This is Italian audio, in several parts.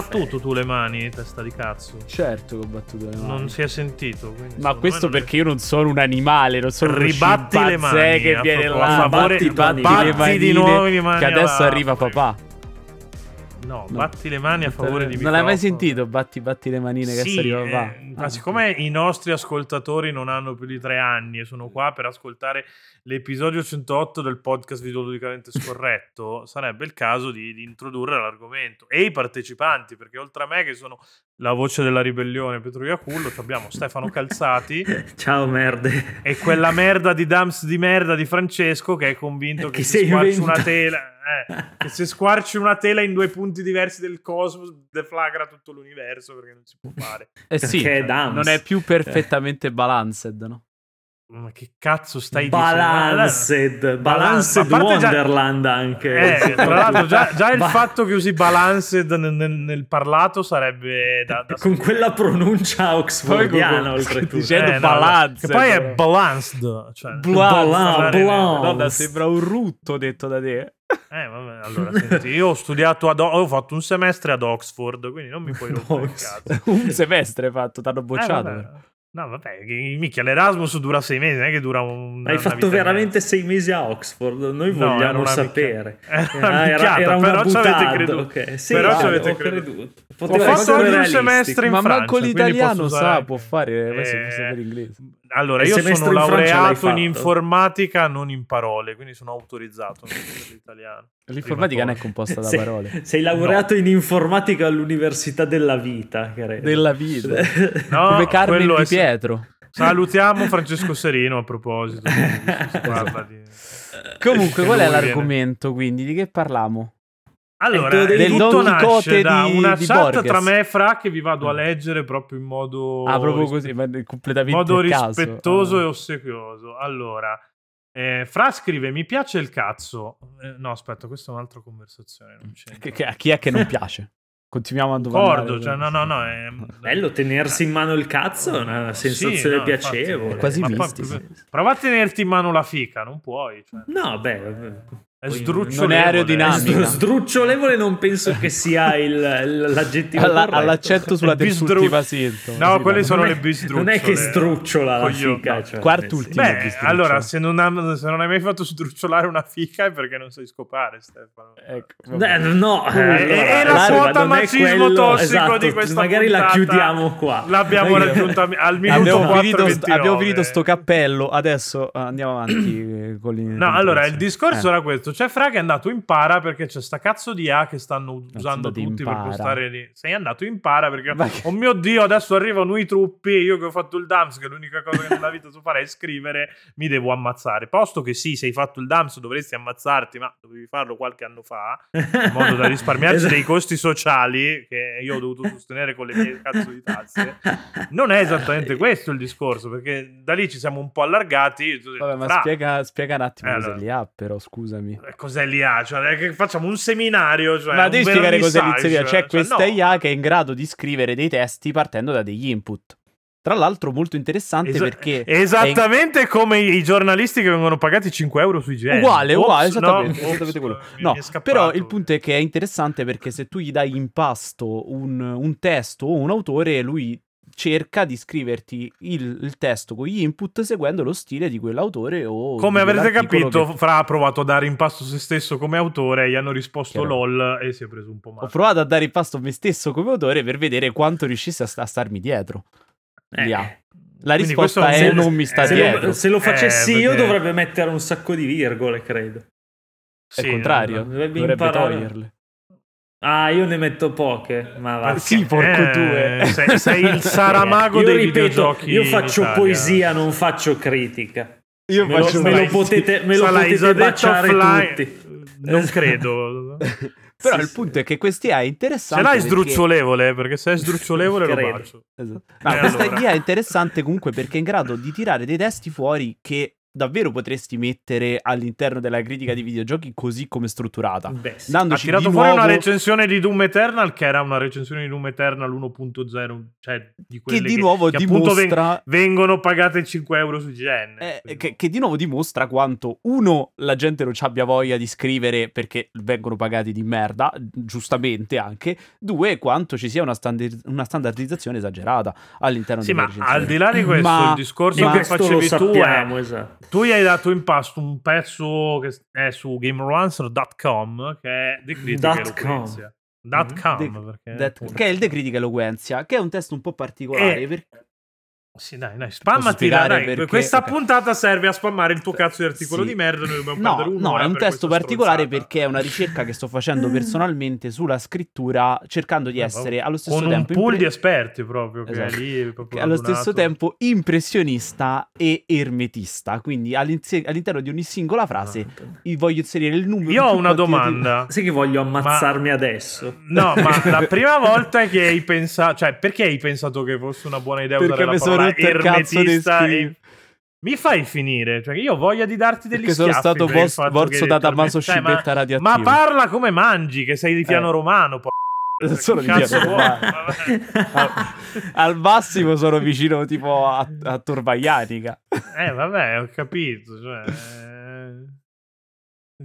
Battuto tu le mani, testa di cazzo? Certo che ho battuto le mani. Non si è sentito. Ma questo non è- perché io non sono un animale, non sono Ribatti un le mani, che viene là, a favore- batti, batti, batti le di manine, nuovo le mani che adesso arriva papà. No, batti le mani a favore di Non l'hai mai microfono. sentito? Batti, batti le manine che Sì, adesso arriva papà. eh, Ah, ma siccome i nostri ascoltatori non hanno più di tre anni e sono qua per ascoltare l'episodio 108 del podcast videoludicamente scorretto, sarebbe il caso di, di introdurre l'argomento. E i partecipanti, perché oltre a me che sono la voce della ribellione Pietro Iacullo, abbiamo Stefano Calzati Ciao merde. e quella merda di Dams di merda di Francesco che è convinto che, Che se sei squarci una inventato. tela eh, che se squarci una tela in due punti diversi del cosmos deflagra tutto l'universo perché non si può fare Eh sì, Perché è Dams. non è più perfettamente balanced, no? Ma che cazzo stai Balanced, dicendo Balanced a parte già- Wonderland anche. Eh, tra l'altro già, già il Ba- fatto che usi balanced nel, nel- nel parlato sarebbe da, da Con quella pronuncia oxfordiana oltretutto. dicendo no, balanced, che poi è balanced cioè, Blan- Madonna, sembra un rutto detto da te. Eh, vabbè, allora, senti, io ho studiato ad ho fatto un semestre ad Oxford, quindi non mi puoi rompere il cazzo. un semestre hai fatto, t'hanno Eh, bocciato. vabbè. No, vabbè, minchia, l'Erasmus dura sei mesi, non è che dura un. Hai fatto veramente sei mesi a Oxford, noi No, era vogliamo una sapere. minchia- era Ah, era una però ci avete creduto. ok. Sì, Però ci avete creduto. creduto. Ho fatto anche un semestre in Ma Francia, manco quindi l'italiano sa, usare può fare, se Eh, può sapere inglese. Allora, Il io sono laureato in informatica, non in parole, quindi sono autorizzato a non dire l'italiano. L'informatica non è composta da Sei- parole. Sei laureato in informatica all'università della vita, credo. Della vita. No, Come Carmen quello Di è- Pietro. Salutiamo Francesco Serino a proposito. Di- Comunque, qual è lui viene- l'argomento quindi? Di che parliamo? Allora, Del tutto nasce da di- una di chat Borges. tra me e Fra che vi vado a leggere proprio in modo ah, proprio così, completamente modo rispettoso Ah. e ossequioso. Allora, eh, Fra scrive: Mi piace il cazzo. Eh, no, aspetta, questa è un'altra conversazione. Non c'entra. Che- che- a chi è che non piace? Continuiamo a domandare. Concordo, cioè, no, no, no. È... Bello tenersi in mano il cazzo è una sensazione Sì, no, piacevole. infatti, Quasi ma poi- visti, sì. Prova a tenerti in mano la fica, non puoi. Cioè. No, beh, È non è aerodinamica. Sdru- Sdrucciolevole non penso che sia il, l'aggettivo Alla- corretto. all'accento sulla È terzultima sintomo. No, Sì, quelle sono le è- bisdrucciole. Non è che sdrucciola la fica. No, cioè, quart'ultimo. nel Beh, allora, se non, ha- se non hai mai fatto sdrucciolare una fica è perché non sai scopare, Stefano. Ecco. Eh, no, Eh, allora, e la quota è macismo quello- tossico esatto, di questa Magari la puntata chiudiamo qua. L'abbiamo raggiunta al minuto Abbiamo 4 finito, st- abbiamo finito sto cappello. Adesso eh, andiamo avanti eh, con No, allora il discorso Eh. era questo: c'è Fra che è andato in para perché c'è sta cazzo di A che stanno usando tutti per postare lì. Sei andato in para perché, Ma che- oh mio dio, adesso arrivano i truppi. Io che ho fatto il DAMS, che l'unica cosa che nella vita so fare è scrivere, mi devo ammazzare. Posto che sì, se hai fatto il DAMS dovresti ammazzarti, ma dovevi farlo qualche anno fa in modo da risparmiarci Esatto. dei costi sociali che io ho dovuto sostenere con le mie cazzo di tasse. Non è esattamente questo il discorso, perché da lì ci siamo un po' allargati. Vabbè, ma "Fra, spiega, spiega un attimo Eh, cosa allora. li ha, però, scusami. Eh, Cos'è l'IA? Cioè, facciamo un seminario. Cioè ma devi spiegare cos'è l'izzeria. C'è cioè, questa no. IA che è in grado di scrivere dei testi partendo da degli input. Tra l'altro, molto interessante Esa- perché. Esattamente come i giornalisti che vengono pagati 5 euro sui GN. uguale, Ops, uguale, no, esattamente, ops, esattamente quello. No, però il punto è che è interessante perché se tu gli dai in pasto un, un testo o un autore, lui cerca di scriverti il, il testo con gli input seguendo lo stile di quell'autore o Come avrete capito, che- Fra ha provato a dare in pasto se stesso come autore, gli hanno risposto Chiaro. LOL e si è preso un po' male. Ho provato a dare in pasto me stesso come autore per vedere quanto riuscisse a, sta- a starmi dietro. Eh, L'IA. La risposta è non mi sta eh, se, dietro. lo, se lo facessi Eh, io perché- dovrebbe mettere un sacco di virgole, credo. È Sì, il contrario, no, dovrebbe dovrebbe toglierle. Ah, io ne metto poche, ma va. Ah, sì, porco Eh, due. Sei, sei il Saramago io dei ripeto, videogiochi. io faccio poesia, non faccio critica. Io Me lo, faccio me lo potete, me lo Se l'hai potete baciare offline, tutti. Non credo. Però Sì, il sì. punto è che questa IA è Se interessante. l'hai perché- sdrucciolevole, perché se è sdrucciolevole lo bacio. Esatto. No, Eh, questa allora. IA è interessante comunque perché è in grado di tirare dei testi fuori che davvero potresti mettere all'interno della critica di videogiochi così come strutturata. Beh, sì. Ha Dandoci tirato di fuori nuovo una recensione di Doom Eternal che era una recensione di Doom Eternal 1.0, cioè di che quelle di nuovo che appunto ven- dimostra vengono pagate 5 euro su IGN. Eh, che, che di nuovo dimostra quanto uno la gente non ci abbia voglia di scrivere perché vengono pagati di merda, giustamente anche. Due, quanto ci sia una, standi- una standardizzazione esagerata all'interno Sì, delle ma al di là di questo, Ma- il discorso ma- che facevi tu è esatto. Tu gli hai dato in pasto un pezzo che è su GameRancer.com che è The Critic Dot Eloquenzia. com. Dot com, The- perché That- che è il The Critic Eloquenzia, che è un testo un po' particolare. Eh, perché- Sì, dai, dai, spammati dai. perché- Questa ok. puntata serve a spammare il tuo cazzo di articolo Sì. di merda. Noi dobbiamo No, perdere no, è un testo particolare stronzata. perché è una ricerca che sto facendo personalmente sulla scrittura, cercando di Eh, essere allo stesso con un tempo pool impre- di esperti proprio che Esatto. è lì proprio allo stesso tempo impressionista e ermetista. Quindi all'interno di ogni singola frase io voglio inserire il numero. Io ho una domanda. Sai che voglio ammazzarmi adesso. No, ma la prima volta che hai pensato, cioè, perché hai pensato che fosse una buona idea Perché usare la parola il cazzo di e- Mi fai finire, cioè, io ho voglia di darti degli Perché sono schiaffi stato per il vos- fatto morso che da Damaso. Cioè, scibetta ma, radioattivo. ma parla come mangi, che sei di Fiano Eh. Romano, po- sono di vuoi? Romano. Al, al massimo sono vicino tipo a, a Torvaianica. Eh, vabbè, ho capito. Cioè,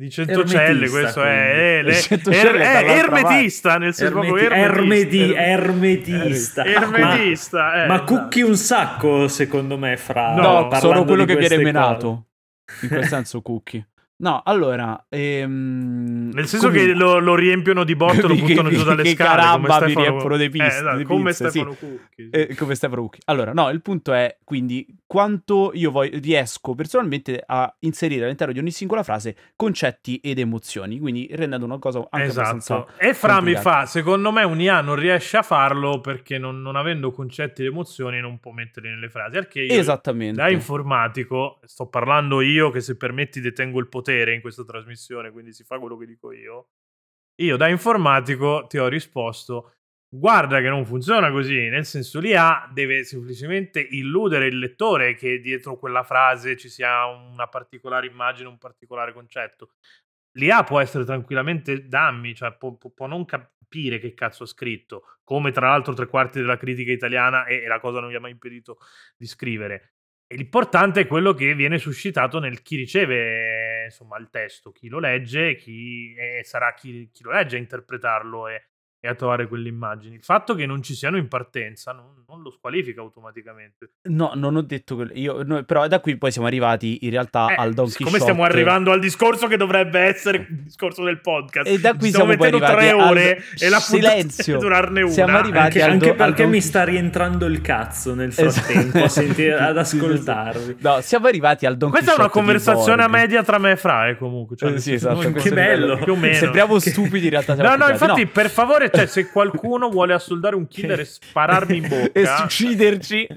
eh, di Ermetista, Centocelle, questo è. eh, le- er- è dall'altra ermetista, nel senso proprio Ermeti- ermetista. ermeti- ermetista. Ermetista, eh, Ma esatto. cucchi un sacco, secondo me, fra No, sono quello che viene menato. In quel senso, cookie. No, allora. Ehm, Nel senso comunque- che lo, lo riempiono di botte lo Che- buttano giù dalle che scale. caramba, come mi Stefano- dei pis- Eh, esatto, come pizze, Stefano Cucchi. Eh, come Stefano Cucchi. Allora, no, il punto è quindi quanto io voglio, riesco personalmente a inserire all'interno di ogni singola frase concetti ed emozioni, quindi rendendo una cosa anche Esatto. E Fra mi fa: Secondo me, un IA non riesce a farlo perché non, non avendo concetti ed emozioni non può metterli nelle frasi. Perché io, Esattamente. da informatico, sto parlando io che se permetti detengo il potere in questa trasmissione, quindi si fa quello che dico io. Io da informatico ti ho risposto. Guarda che non funziona così, nel senso l'IA deve semplicemente illudere il lettore che dietro quella frase ci sia una particolare immagine, un particolare concetto. L'IA può essere tranquillamente dammi, cioè può, può- può non capire che cazzo ha scritto, come tra l'altro tre quarti della critica italiana e, e la cosa non gli ha mai impedito di scrivere. L'importante è quello che viene suscitato nel chi riceve insomma il testo, chi lo legge, chi e sarà chi, chi lo legge a interpretarlo e, e a trovare quelle immagini. Il fatto che non ci siano in partenza non, non lo squalifica automaticamente. No, non ho detto quello. Io, no, però da qui poi siamo arrivati in realtà Eh, al Don siccome Quixote. stiamo arrivando al discorso che dovrebbe essere il discorso del podcast, E da qui ci stiamo siamo poi mettendo arrivati tre al- ore e la puntata Silenzio. durarne una. Siamo arrivati Anche, al anche do- al perché Don mi sta rientrando il cazzo nel frattempo a sentire- ad ascoltarvi. No, siamo arrivati al Don Questa è una conversazione a media tra me e Fra, eh, comunque. Cioè, Eh, sì, esatto. noi- Che bello. Più o meno. Sembriamo stupidi in realtà. siamo No, no, infatti, per favore, cioè, se qualcuno vuole assoldare un killer e spararmi in bocca, e ucciderci.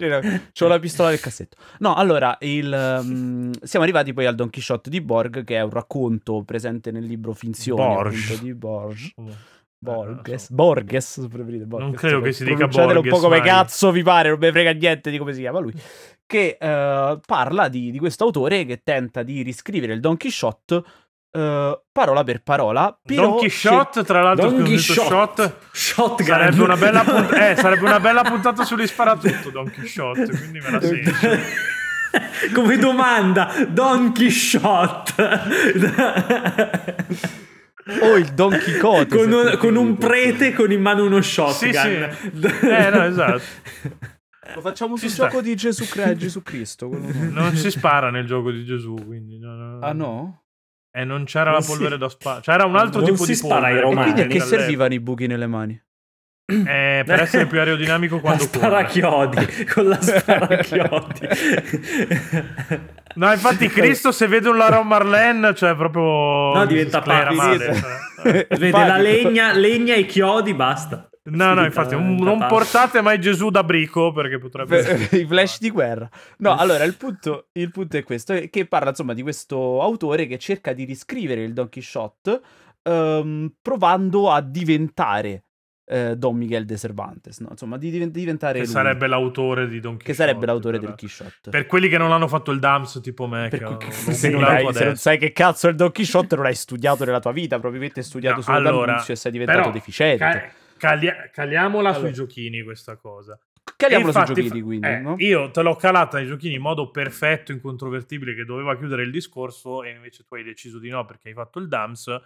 C'ho la pistola del cassetto. No, allora, il, um, siamo arrivati poi al Don Quixote di Borg, che è un racconto presente nel libro Finzioni Borg. appunto, di Borg. Eh, Borges, so. Borges, se preferite, Borges. Non credo che si dica Pronunciatelo un po' Borges, come mai. cazzo vi pare, non mi frega niente di come si chiama lui. Che eh, parla di, di questo autore che tenta di riscrivere il Don Quixote eh, parola per parola. Però Don Quixote, tra l'altro, Don scusa, ho detto Quixote. shot, Shotgun. sarebbe una bella, punt- eh, sarebbe una bella puntata sugli sparatutto, Don Quixote, quindi me la sento. Come domanda, Don Quixote. O il Don Quixote. con, un, con un prete con in mano uno shotgun. Sì, sì. Eh, no, esatto. Lo facciamo Ci sul sta. gioco di Gesù, Cre- Gesù Cristo. Non si spara nel gioco di Gesù, quindi... no, no, no. Ah no? E non c'era Non la si- polvere da sparare. C'era un altro Non tipo si di spara polvere. E romani. quindi a che servivano i buchi nelle mani? Eh, per essere più aerodinamico La quando corre. sparachiodi, con la sparachiodi. No, infatti Cristo se vede un Laron Marlene, cioè proprio... No, diventa pazzo. male. cioè. Vede Panico. la legna, legna e chiodi, basta. No, no, infatti un- diventa non pazzo. portate mai Gesù da brico perché potrebbe... I flash di guerra. No, allora il punto, il punto è questo: che parla insomma di questo autore che cerca di riscrivere il Don Quixote ehm, provando a diventare eh, Don Miguel de Cervantes, no? insomma di div- diventare Che lui, sarebbe l'autore di Don Quixote. che sarebbe l'autore per- del Quixote. Per quelli che non hanno fatto il DAMS tipo me, Per che cui- l'ho se, non hai- se non sai che cazzo è il Don Quixote non hai studiato nella tua vita, probabilmente hai studiato No, solo allora, e sei diventato però, deficiente. ca- calia- caliamola Allora. sui giochini questa cosa. Caliamolo E sui infatti, giochini, quindi, eh, no? Io te l'ho calata nei giochini in modo perfetto, incontrovertibile, che doveva chiudere il discorso, e invece tu hai deciso di no perché hai fatto il DAMS.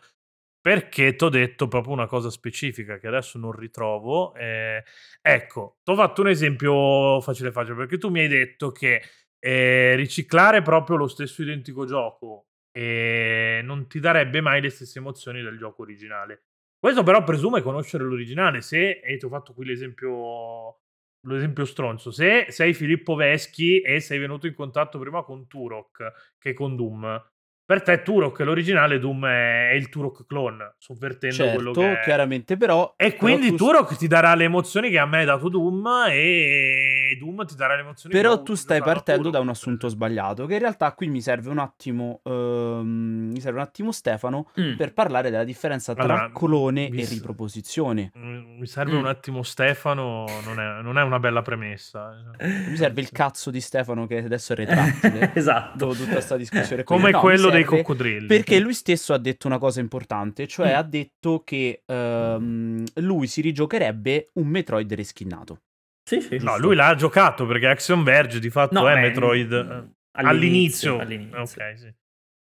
Perché ti ho detto proprio una cosa specifica che adesso non ritrovo. eh, ecco, ti ho fatto un esempio facile facile perché tu mi hai detto che eh, riciclare proprio lo stesso identico gioco eh, non ti darebbe mai le stesse emozioni del gioco originale. Questo però presume conoscere l'originale. Se, e ti ho fatto qui l'esempio, l'esempio stronzo, se sei Filippo Veschi e sei venuto in contatto prima con Turok che con Doom, per te Turok, l'originale, Doom è, è il Turok clone, sovvertendo quello Certo, che è. chiaramente, però... E però quindi tu- Turok ti darà le emozioni che a me ha dato Doom e Doom ti darà le emozioni che ho Però tu stai partendo da Turok, un per assunto sbagliato, che in realtà qui mi serve un attimo, ehm, mi serve un attimo Stefano Mm. per parlare della differenza tra Allora, clone mi e riproposizione. Mm, Mi serve Mm. un attimo Stefano, non è, non è una bella premessa. eh. Mi serve il cazzo di Stefano che adesso è retrattile. esatto. dopo tutta questa discussione. Come No, quello dei coccodrilli. Perché lui stesso ha detto una cosa importante, cioè Mm. ha detto che ehm, lui si rigiocherebbe un Metroid reskinnato. Sì, sì, No, lui l'ha giocato perché Action Verge di fatto No, è beh, Metroid eh, all'inizio, all'inizio. all'inizio. Ok, sì.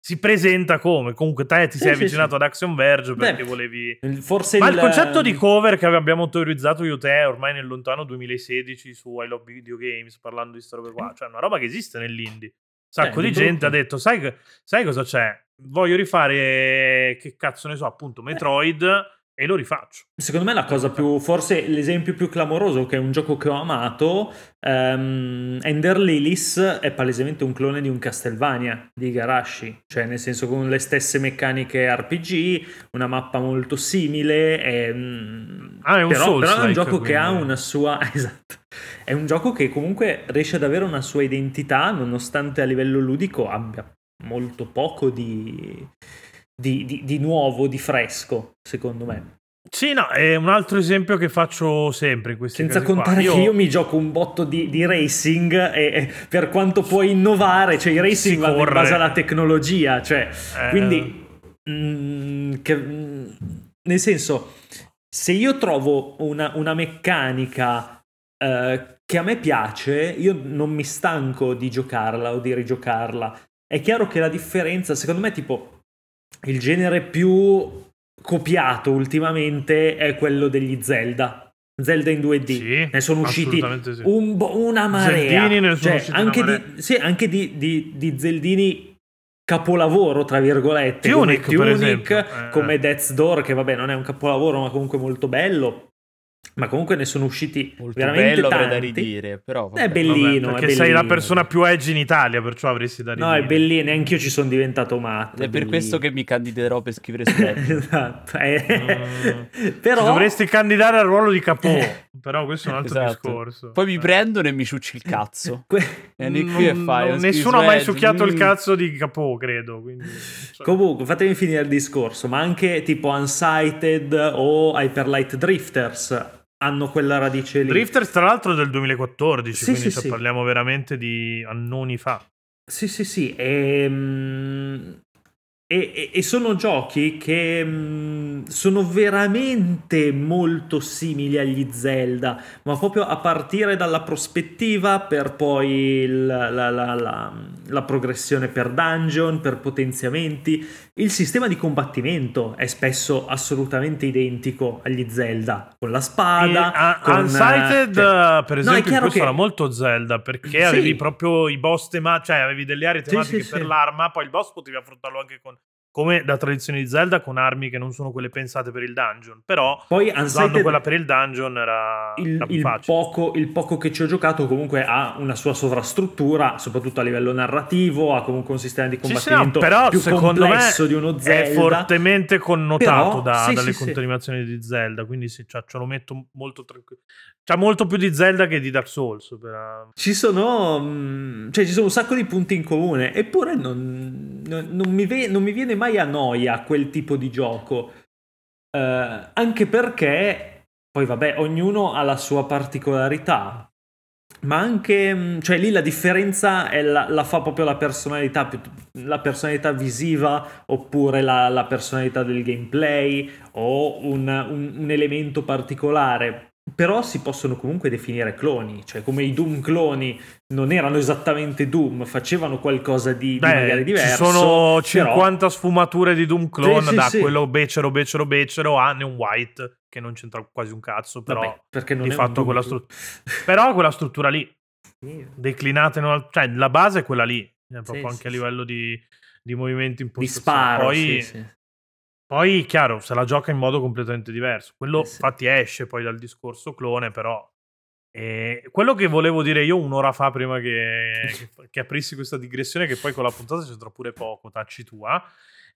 Si presenta come? Comunque te ti sei sì, avvicinato sì. ad Action Verge perché Beh, volevi... Forse Ma il, il concetto di cover che abbiamo teorizzato io te ormai nel lontano 2016 su I Love Video Games parlando di queste robe qua, cioè è una roba che esiste nell'indie. Sacco Eh, di gente brutto. ha detto, sai, sai cosa c'è? Voglio rifare, che cazzo ne so, appunto, Metroid e lo rifaccio. Secondo me la cosa più, forse l'esempio più clamoroso, che è un gioco che ho amato, ehm, Ender Lilies è palesemente un clone di un Castlevania di Igarashi, cioè nel senso con le stesse meccaniche RPG, una mappa molto simile, è, mm, Ah, è un però, però è un gioco che ha quindi. una sua... Esatto. È un gioco che comunque riesce ad avere una sua identità, nonostante a livello ludico abbia molto poco di, di, di- di nuovo, di fresco, secondo me. Sì, no, è un altro esempio che faccio sempre in questi Senza contare che io mi gioco un botto di, di racing e, e per quanto puoi innovare, cioè i racing vanno in base alla tecnologia, cioè Eh, quindi mm, che- mm, nel senso se io trovo una, una meccanica eh, che a me piace, io non mi stanco di giocarla o di rigiocarla. È chiaro che la differenza, secondo me, tipo il genere più copiato ultimamente è quello degli Zelda. Zelda in 2D. Sì, ne sono usciti sì. un bo- una marea. Sono Cioè, anche, marea. Di, sì, anche di, di, di Zeldini capolavoro, tra virgolette. Tunic, come Tunic, come eh. Death's Door, che vabbè non è un capolavoro, ma comunque molto bello. Ma comunque ne sono usciti Molto veramente bello, avrei da tanti. ridire, però... È vabbè. bellino. Vabbè, è perché sei la bellino. persona più edge in Italia, perciò avresti da ridire. No, è bellino, neanche io ci sono diventato matto. Ed è per questo che mi candiderò per scrivere esatto. eh. Mm. Però Ti dovresti candidare al ruolo di capò, però questo è un altro Esatto. discorso. Poi mi Eh. prendono e mi ciucci il cazzo. que- Vieni qui e Non- fai. non- nessuno su ha mai succhiato il mm. cazzo di capò, credo. Quindi, cioè, Comunque, fatemi finire il discorso, ma anche tipo Unsighted o Hyperlight Drifters hanno quella radice lì. Drifters, tra l'altro, è del 2014, Sì, quindi sì, cioè, sì. parliamo veramente di annoni fa. Sì, sì, sì. ehm, E, e- e sono giochi che mm, sono veramente molto simili agli Zelda, ma proprio a partire dalla prospettiva per poi la, la- la- la progressione per dungeon, per potenziamenti. Il sistema di combattimento è spesso assolutamente identico agli Zelda, con la E, spada. a- con, Unsighted, cioè- eh, per No, è esempio, questo che- era molto Zelda perché Sì. avevi proprio i boss tematici, cioè avevi delle aree tematiche sì, per sì. l'arma, poi il boss potevi affrontarlo anche con, come da tradizione di Zelda, con armi che non sono quelle pensate per il dungeon. Però Poi usando quella per il dungeon era, il, il poco, il poco che ci ho giocato comunque ha una sua sovrastruttura, soprattutto a livello narrativo, ha comunque un sistema di Sì, sì, no, combattimento però più secondo me complesso di uno Zelda. è fortemente connotato Però, da- sì, dalle continuazioni di Zelda, quindi sì, cioè, ce lo metto molto tranquillo. C'ha molto più di Zelda che di Dark Souls. per- Ci sono, mm, cioè, ci sono un sacco di punti in comune, eppure non, non- non mi, ve- non mi viene mai a noia quel tipo di gioco. Eh, anche perché poi vabbè, ognuno ha la sua particolarità, ma anche, mm, cioè lì la differenza la, la fa proprio la personalità, la personalità visiva oppure la, la personalità del gameplay o un, un, un elemento particolare però si possono comunque definire cloni, cioè come i Doom cloni non erano esattamente Doom, facevano qualcosa di, Beh, di magari diverso. Ci sono 50 però... sfumature di Doom clone, sì, sì, da sì. quello becero, becero, becero a Neon White, che non c'entra quasi un cazzo, però Vabbè, perché non di fatto quella struttura. però quella struttura lì, declinata in una... cioè la base è quella lì, eh, proprio anche a livello di, di movimenti Di impostazione. sparo, Poi, poi, chiaro, se la gioca in modo completamente diverso. Quello infatti esce poi dal discorso clone, però. Eh, quello che volevo dire io un'ora fa, prima che, che, che aprissi questa digressione, che poi con la puntata c'entra pure poco, tacci tua,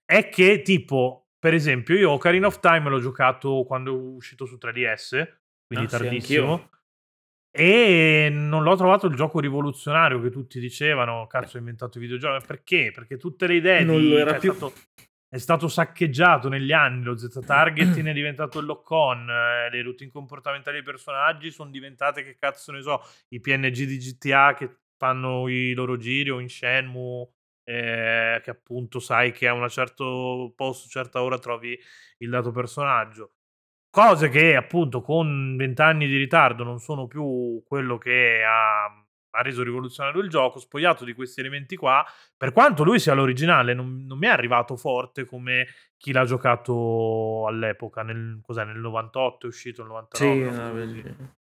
è che tipo, per esempio, io Ocarina of Time l'ho giocato quando è uscito su 3DS, quindi Ah, sì, tardissimo. anch'io. E non l'ho trovato il gioco rivoluzionario che tutti dicevano, cazzo, ho inventato i videogiochi. Perché? Perché tutte le idee Non di... lo era più. Stato, è stato saccheggiato negli anni, lo Z-Targeting è diventato il lock-on, eh, le routine comportamentali dei personaggi sono diventate, che cazzo ne so, i PNG di GTA che fanno i loro giri o in Shenmue, eh, che appunto sai che a un certo posto, certa ora trovi il dato personaggio. Cose che appunto con vent'anni di ritardo non sono più quello che ha, ha reso rivoluzionario il gioco, spogliato di questi elementi qua, per quanto lui sia l'originale, non, non mi è arrivato forte come chi l'ha giocato all'epoca, nel, nel 98 è uscito, nel 99, Sì, no,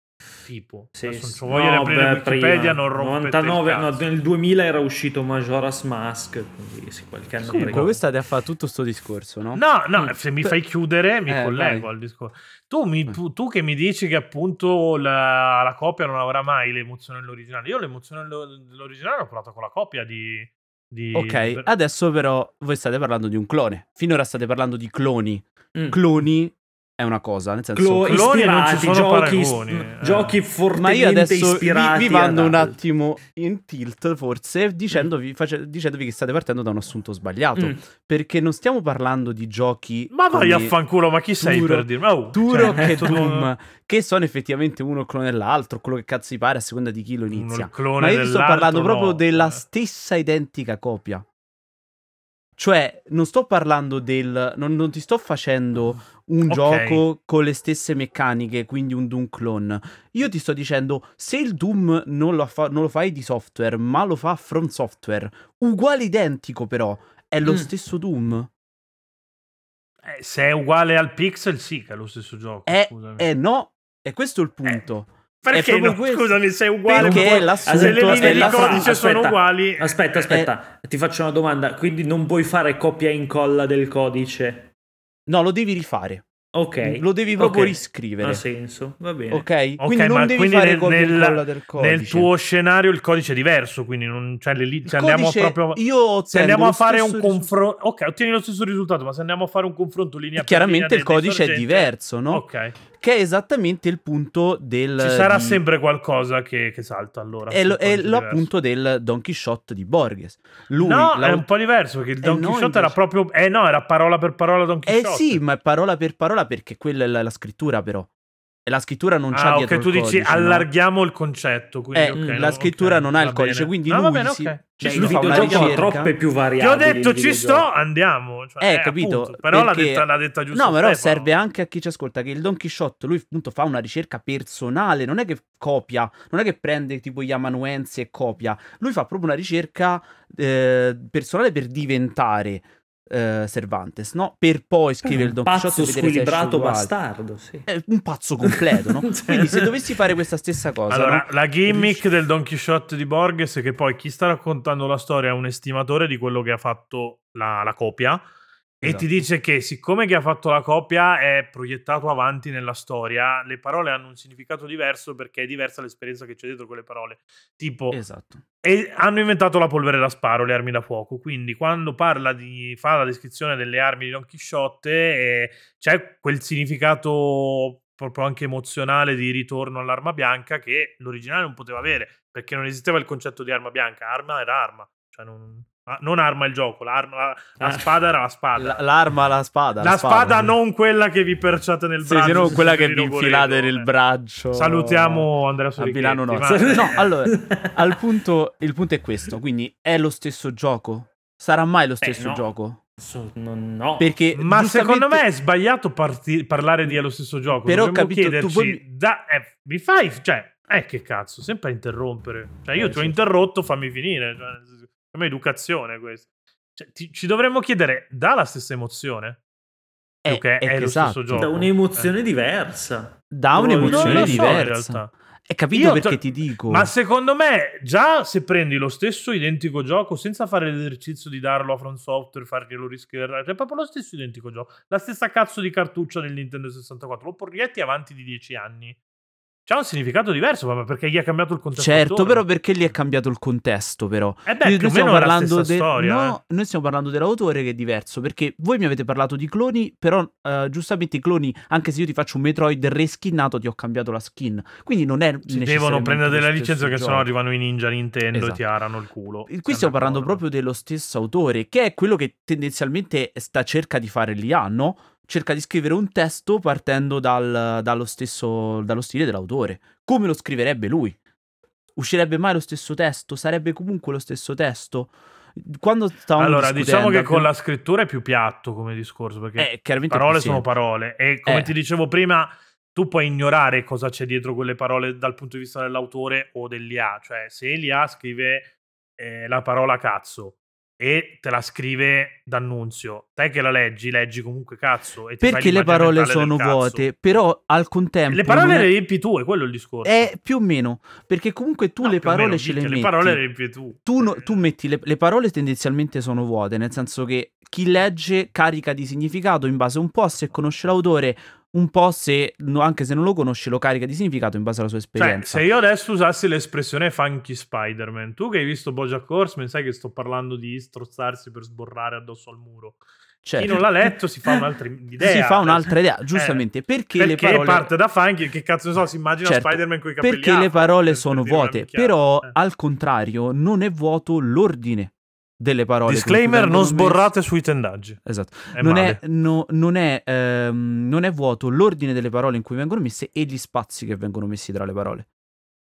tipo. sì, Adesso non voglio No, aprire beh, Wikipedia, prima. non rompete 99, il no, nel 2000 era uscito Majora's Mask, quindi sì, qualche anno Comunque, voi state a fare tutto sto discorso, no? No, no, Mm. se mi fai chiudere mi Eh, collego vai. al discorso. Tu, mi- Eh. tu- tu che mi dici che appunto la, la copia non avrà mai l'emozione dell'originale. Io l'emozione dello- dell'originale l'ho provata con la copia di... di- Ok, adesso però voi state parlando di un clone. Finora state parlando di cloni. Mm. Cloni è una cosa, nel senso... Clo- cloni non ci ispirati, sono giochi, paragoni, eh. giochi Ma fortemente io adesso vi, ispirati vi mando un attimo in tilt, forse, dicendovi, face- dicendovi che state partendo da un assunto sbagliato. Mm. Perché non stiamo parlando di giochi. Ma vai a fanculo, ma chi sei Turo- per dirmi? Oh, Turok cioè, e tu- Doom, che sono effettivamente uno il clone dell'altro, quello che cazzo gli pare a seconda di chi lo uno inizia. il clone Ma io sto parlando proprio no. della Eh. stessa identica copia. Cioè, non sto parlando del. Non, non ti sto facendo un Ok. gioco con le stesse meccaniche, quindi un Doom clone. Io ti sto dicendo, se il Doom non lo, fa- non lo fai di software, ma lo fa From Software, uguale identico però, è lo Mm. stesso Doom? Eh, se è uguale al Pixel, sì, che è lo stesso gioco. Eh, eh no, e questo è il punto. Perché no? questo. Scusami, se è uguale. Perché poi- l'assunto- se le linee di aspetta, codice sono aspetta. uguali. Aspetta, aspetta, ti faccio una domanda. Quindi non puoi fare copia e incolla del codice? No, lo devi rifare. Ok. Lo devi proprio Ok. riscrivere. Ha senso, va bene. Ok? Ok, quindi non devi quindi fare nel, copia e incolla del codice. nel tuo scenario il codice è diverso, quindi non, cioè, le li- se andiamo codice- proprio... io Se andiamo a fare un confronto... Ok, ottieni lo stesso risultato, ma se andiamo a fare un confronto linea per Chiaramente linea il codice è diverso, no? Ok. Che è esattamente il punto del... Ci sarà di- sempre qualcosa che, che salta allora. È, lo, è diverso. l'appunto del Don Quixote di Borges. Lui, no, la- è un po' diverso perché il Don Eh no, Quixote era invece. proprio... Eh no, era parola per parola Don Eh Quixote. sì, ma è parola per parola perché quella è la, la scrittura però. E la scrittura non c'ha Ah, dietro ok, tu il dici codice, no? allarghiamo il concetto. Quindi, Eh, ok, la no, scrittura ok, non ha il codice, bene. quindi Ah, va lui bene, si- cioè, Ci il fa una videogioco ha ricerca. troppe più Ti variabili. ho detto il ci sto, andiamo. Cioè, Eh, eh, capito? appunto, Però l'ha Perché- detta, l'ha detta giusto No, però Stefano. serve anche a chi ci ascolta che il Don Quixote, lui appunto fa una ricerca personale, non è che copia, non è che prende tipo gli amanuensi e copia, lui fa proprio una ricerca eh, personale per diventare eh, Cervantes, no? Per poi scrivere il Un Don Quixote e vedere squilibrato bastardo, sì. È un pazzo completo, no? Quindi se dovessi fare questa stessa cosa, Allora, no? la gimmick Riusci- del Don Quixote di Borges è che poi chi sta raccontando la storia è un estimatore di quello che ha fatto la, la copia e Esatto. ti dice che siccome chi ha fatto la copia è proiettato avanti nella storia, le parole hanno un significato diverso perché è diversa l'esperienza che c'è dietro quelle parole. Tipo, Esatto. E hanno inventato la polvere da sparo, le armi da fuoco. Quindi quando parla di. fa la descrizione delle armi di Don Chisciotte, eh, c'è quel significato proprio anche emozionale di ritorno all'arma bianca che l'originale non poteva avere, perché non esisteva il concetto di arma bianca. Arma era arma. Cioè non, Ma non arma il gioco, l'arma, la, la Ah. spada era la spada. L- l'arma, la spada. la spada, sì. non quella che vi perciate nel Sì, braccio. sì, non quella che vi infilate nel eh. braccio. Salutiamo Andrea A Sorichetti. Milano no. ma- No, allora, al punto, il punto è questo, quindi è lo stesso gioco? Sarà mai lo stesso no. gioco? So- non- no. Perché Ma giustamente- secondo me è sbagliato parti- parlare di è lo stesso gioco. Però ho Dovremmo capito, tu chiederci, vuoi- da- eh, mi fai, cioè, eh che cazzo, sempre a interrompere. Cioè, io Eh, ti ho sì. interrotto, fammi finire. Cioè, nel per me è educazione questo. Cioè, ti- ci dovremmo chiedere, dà la stessa emozione? è, che è è lo esatto. stesso gioco. da un'emozione diversa. Da Non un'emozione lo so, in diversa. realtà. È capito Io perché to- ti dico. Ma secondo me, già se prendi lo stesso identico gioco senza fare l'esercizio di darlo a From Software, farglielo riscrivere, è proprio lo stesso identico gioco, la stessa cazzo di cartuccia del Nintendo 64, lo proietti avanti di 10 anni. C'ha un significato diverso, ma perché gli ha cambiato il contesto. Certo, attorno. però perché lì è cambiato il contesto, però. Eh beh, Noi- più noi o meno è la stessa de- storia, no, eh. noi stiamo parlando dell'autore che è diverso, perché voi mi avete parlato di cloni, però eh, giustamente i cloni, anche se io ti faccio un Metroid reskinnato, ti ho cambiato la skin. Quindi non è Si devono prendere della licenza che sennò arrivano i ninja Nintendo Esatto. e ti arano il culo. Qui stiamo parlando proprio dello stesso autore, che è quello che tendenzialmente sta, cerca di fare l'IA, no? Cerca di scrivere un testo partendo dal- dallo, stesso, dallo stile dell'autore. Come lo scriverebbe lui? Uscirebbe mai lo stesso testo? Sarebbe comunque lo stesso testo? Quando stavamo Allora, diciamo che con la scrittura è più piatto come discorso, perché Eh, parole sono parole e come Eh. ti dicevo prima tu puoi ignorare cosa c'è dietro quelle parole dal punto di vista dell'autore o dell'IA cioè se l'IA scrive eh, la parola cazzo e te la scrive d'annunzio. Te che la leggi leggi comunque cazzo e Perché le parole sono vuote, però al contempo... le parole non le è... riempi tu è quello il discorso. È più o meno, perché comunque tu No, le parole meno, ce le metti. le parole le riempi tu. Tu, no- Eh, tu metti le, le parole tendenzialmente sono vuote, nel senso che chi legge carica di significato in base un po' a se conosce l'autore, un po' se, anche se non lo conosce, lo carica di significato in base alla sua Cioè, esperienza. se io adesso usassi l'espressione funky Spider-Man, tu che hai visto Bojack Horseman, sai che sto parlando di strozzarsi per sborrare addosso al muro. Cioè, Chi non l'ha letto si fa un'altra idea. si fa un'altra idea, Eh, giustamente, perché, perché le parole... parte da funky, che cazzo ne so, si immagina Certo, Spider-Man con i capelli perché le parole per- sono per vuote, però Eh. al contrario non è vuoto l'ordine delle parole. Disclaimer, non messe. sborrate sui tendaggi. Esatto. È non, è, no- non, è, ehm, non è vuoto l'ordine delle parole in cui vengono messe e gli spazi che vengono messi tra le parole.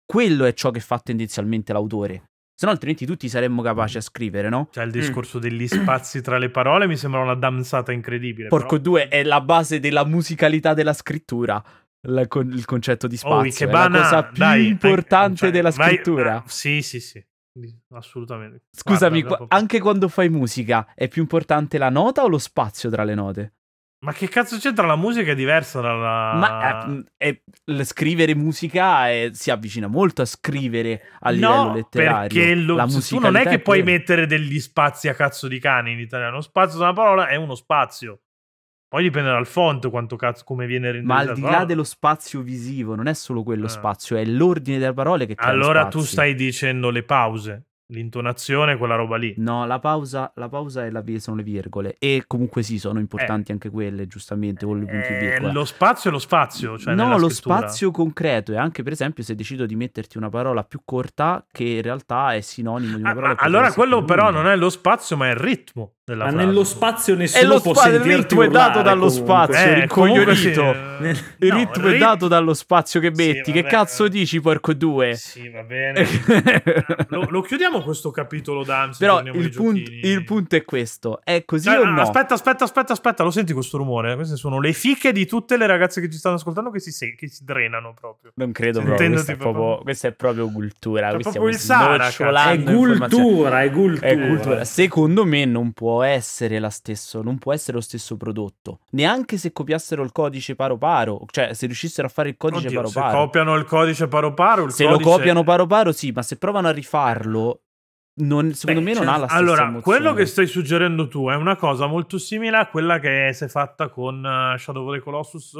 Quello è ciò che fa tendenzialmente l'autore. Se no, altrimenti tutti saremmo capaci a scrivere, no? Cioè, il Mm. discorso degli spazi tra le parole mi sembra una danzata incredibile. Porco però. due, è la base della musicalità della scrittura. la- con- il concetto di spazio. Oh, è Ikebana, la cosa più dai, importante cioè, della vai- scrittura. ah, sì, sì, sì. Assolutamente. Scusami, Guarda, dopo- anche quando fai musica, è più importante la nota o lo spazio tra le note? Ma che cazzo c'entra? La musica è diversa dalla. Ma eh, è- l- scrivere musica è- si avvicina molto a scrivere a livello no, letterario. perché lo- La tu non è che puoi quella. mettere degli spazi a cazzo di cane in italiano. Lo spazio da una parola è uno spazio. Poi dipende dal font quanto cazzo come viene renderizzato. Ma al di là dello spazio visivo, non è solo quello Eh. spazio, è l'ordine delle parole che crea Allora tu stai dicendo le pause, l'intonazione, quella roba lì. No, la pausa, la pausa e la sono le virgole. E comunque sì, sono importanti anche quelle, giustamente, con le punti Eh, virgola. lo spazio è lo spazio. Cioè no, lo scrittura. spazio concreto. E anche, per esempio, se decido di metterti una parola più corta, che in realtà è sinonimo di una Ah, parola. ma che allora quello però lunga. non è lo spazio, ma è il ritmo Ma frase. nello spazio E nessuno lo può il sentirti ritmo è dato urlare dallo comunque. spazio. Eh, comunque sì, Il no, ritmo è rit- dato dallo spazio che Sì, metti. che vabbè, cazzo dici, porco due? Sì, va bene. lo, lo chiudiamo questo capitolo d'Ams. Però il, punt- il punto è questo: è così Cioè, o no? Aspetta, aspetta, aspetta, aspetta, lo senti questo rumore? Queste sono le fiche di tutte le ragazze che ci stanno ascoltando che si, se- che si drenano proprio. Non credo proprio. Questa è tipo- proprio, questa è proprio cultura. È proprio il. È è cultura. È cultura. Secondo me non può essere la stesso, non può essere lo stesso prodotto. Neanche se copiassero il codice paro paro, cioè se riuscissero a fare il codice Oddio, paro se paro. copiano il codice paro paro, il se codice... lo copiano paro paro, sì, ma se provano a rifarlo, non- secondo Beh, me non cioè, ha la stessa Allora, emozione. quello che stai suggerendo tu è una cosa molto simile a quella che si è fatta con eh, Shadow of the Colossus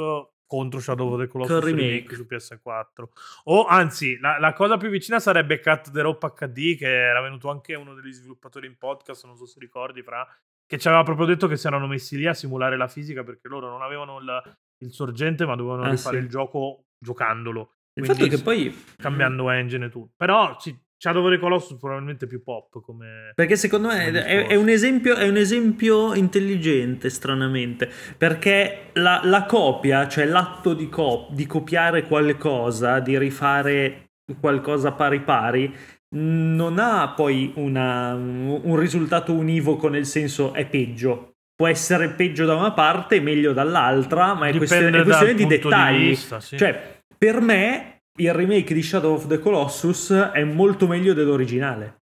contro Shadow of the Colossus remake. remake. su PS4. O anzi, la, la cosa più vicina sarebbe Cut the Rope HD, che era venuto anche uno degli sviluppatori in podcast, non so se ricordi, fra che ci aveva proprio detto che si erano messi lì a simulare la fisica perché loro non avevano il, il sorgente, ma dovevano Ah, rifare sì. il gioco giocandolo. Il Quindi fatto è che poi cambiando engine e tutto. Però sì, Shadow of the Colossus probabilmente più pop come... Perché secondo me è, è un esempio, è un esempio intelligente, stranamente. Perché la, la copia, cioè l'atto di, co- di copiare qualcosa, di rifare qualcosa pari pari, non ha poi una- un risultato univoco nel senso è peggio. Può essere peggio da una parte meglio dall'altra, ma è questione, Dipende è questione di punto di dettagli. vista, sì. Cioè, per me il remake di Shadow of the Colossus è molto meglio dell'originale.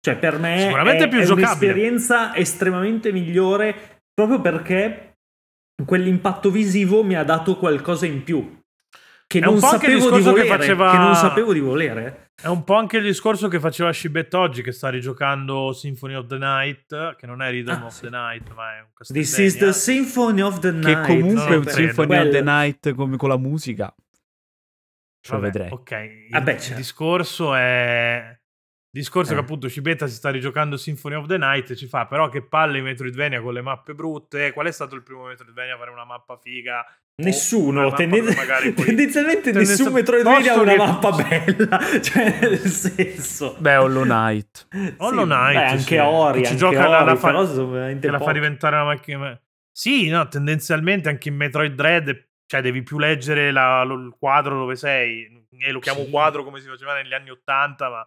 Cioè, per me è, più è un'esperienza estremamente migliore proprio perché quell'impatto visivo mi ha dato qualcosa in più. Che non, sapevo di discorso che volere, faceva- che non sapevo di volere. È un po' anche il discorso che faceva Shibet oggi, che sta rigiocando Symphony of the Night, che non è Rhythm Ah, of sì. the Night, ma è un This is the. Symphony of the Che Night. comunque è un Symphony of the. Night come con la musica. Lo Vabbè, vedrei. Ok, il, Vabbè, il certo. discorso è... Il discorso Eh. che appunto Cibetta si sta rigiocando Symphony of the Night e ci fa però che palle i Metroidvania con le mappe brutte. Qual è stato il primo Metroidvania a fare una mappa figa? O Nessuno, una mappa tenden- che magari poi- tendenzialmente Tendenza- nessun Metroidvania ha una che- mappa bella, cioè nel senso... Beh, Hollow Knight. Hollow Knight, beh, anche sì. Ori, ci anche gioca la- Ori, la fa- Che la fa diventare una macchina... Sì, no, tendenzialmente anche in Metroid Dread, cioè devi più leggere la- lo- il quadro dove sei. E lo chiamo Sì. quadro come si faceva negli anni Ottanta, ma